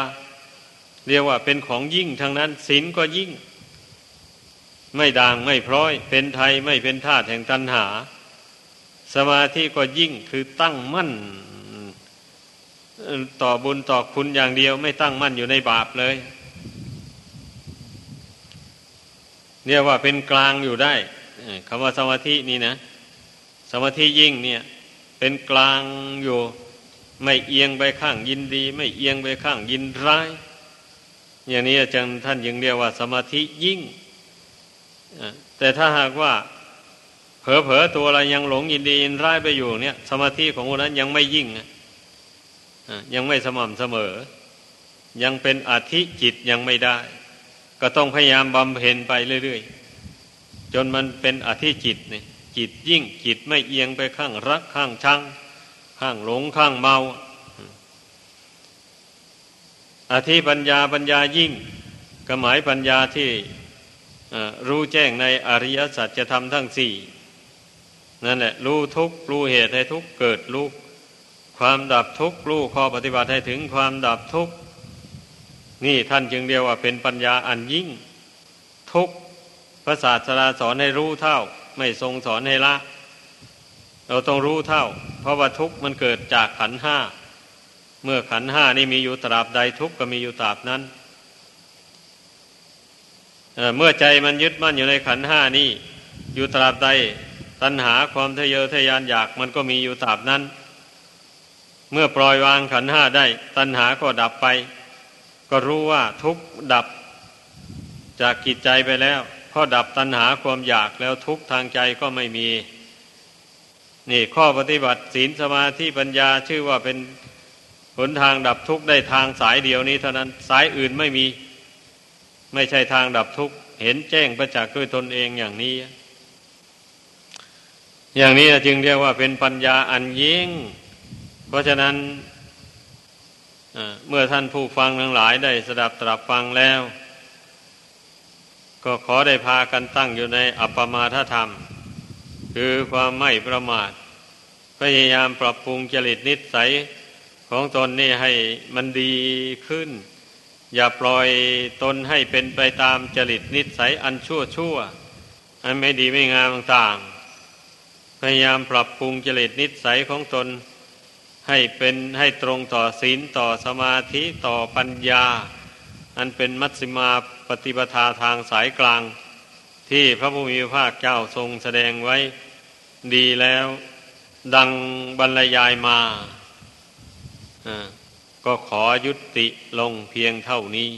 เรียกว่าเป็นของยิ่งทางนั้นศีลก็ยิ่ง ไม่ด่างไม่พร้อย เป็นไทยไม่เป็นธาตุแห่งตัณหา สมาธิก็ยิ่งคือตั้งมั่น ต่อบุญต่อคุณอย่างเดียว ไม่ตั้งมั่นอยู่ในบาปเลยเนี่ยว่าเป็นกลางอยู่ได้คำว่าสมาธินี่นะสมาธิยิ่งเนี่ย เป็นกลางอยู่ ไม่เอียงไปข้างยินดี ไม่เอียงไปข้างยินร้าย อย่างนี้อาจารย์ท่านยังเรียกว่าสมาธิยิ่งแต่ถ้าหากว่าเผลอๆตัวอะไรยังหลงยินดียินร้ายไปอยู่เนี่ย สมาธิของคนนั้นยังไม่ยิ่งยังไม่สม่ำเสมอ ยังเป็นอธิจิตยังไม่ได้ ก็ต้องพยายามบำเพ็ญไปเรื่อยๆ จนมันเป็นอธิจิตเนี่ยจิตยิ่งจิตไม่เอียงไปข้างรักข้างชัง ข้างหลงข้างเมา อธิปัญญาปัญญายิ่งก็หมายปัญญาที่รู้แจ้งในอริยสัจจะทำทั้งสี่นั่นแหละรู้ทุกรู้เหตุให้ทุกเกิดรู้ความดับทุกรู้ข้อปฏิบัติให้ถึงความดับทุกนี่ท่านจึงเรียกว่าเป็นปัญญาอันยิ่ง ทุกพระศาสดาสอนให้รู้เท่า ไม่ทรงสอนให้ละ เราต้องรู้เท่า เพราะว่าทุกมันเกิดจากขันห้า เมื่อขันห้านี่มีอยู่ตราบใดทุกข์ก็มีอยู่ตราบนั้นเเมื่อใจมันยึดมั่นอยู่ในขันห้านี่ อยู่ตราบใดตัณหาความทะเยอทะยานอยากมันก็มีอยู่ตราบนั้น เมื่อปล่อยวางขันห้าได้ ตัณหาก็ดับไป ก็รู้ว่าทุกดับจากกิจใจไปแล้วพอดับตัณหาความอยากแล้วทุกทางใจก็ไม่มี นี่ข้อปฏิบัติศีลสมาธิปัญญาชื่อว่าเป็น หนทางดับทุกข์ได้ทางสายเดียวนี้เท่านั้นสายอื่นไม่มี ไม่ใช่ทางดับทุกข์เห็นแจ้งประจักษ์ด้วยตนเองอย่างนี้ อย่างนี้จึงเรียกว่าเป็นปัญญาอันยิ่ง เพราะฉะนั้นเมื่อท่านผู้ฟังทั้งหลายได้สดับตรับฟังแล้ว ก็ขอได้พากันตั้งอยู่ในอัปปมาทธรรม คือความไม่ประมาท พยายามปรับปรุงจริตนิสัย ของตนนี่ให้มันดีขึ้น อย่าปล่อยตนให้เป็นไปตามจริตนิสัยอันชั่วชั่วอันไม่ดีไม่งามต่างๆพยายามปรับปรุงจริตนิสัยของตน ให้เป็นให้ตรงต่อศีลต่อสมาธิต่อปัญญา อันเป็นมัชฌิมาปฏิปทาทางสายกลาง ที่พระผู้มีพระภาคเจ้าทรงแสดงไว้ดีแล้ว ดังบรรยายมา ก็ขอยุติลงเพียงเท่านี้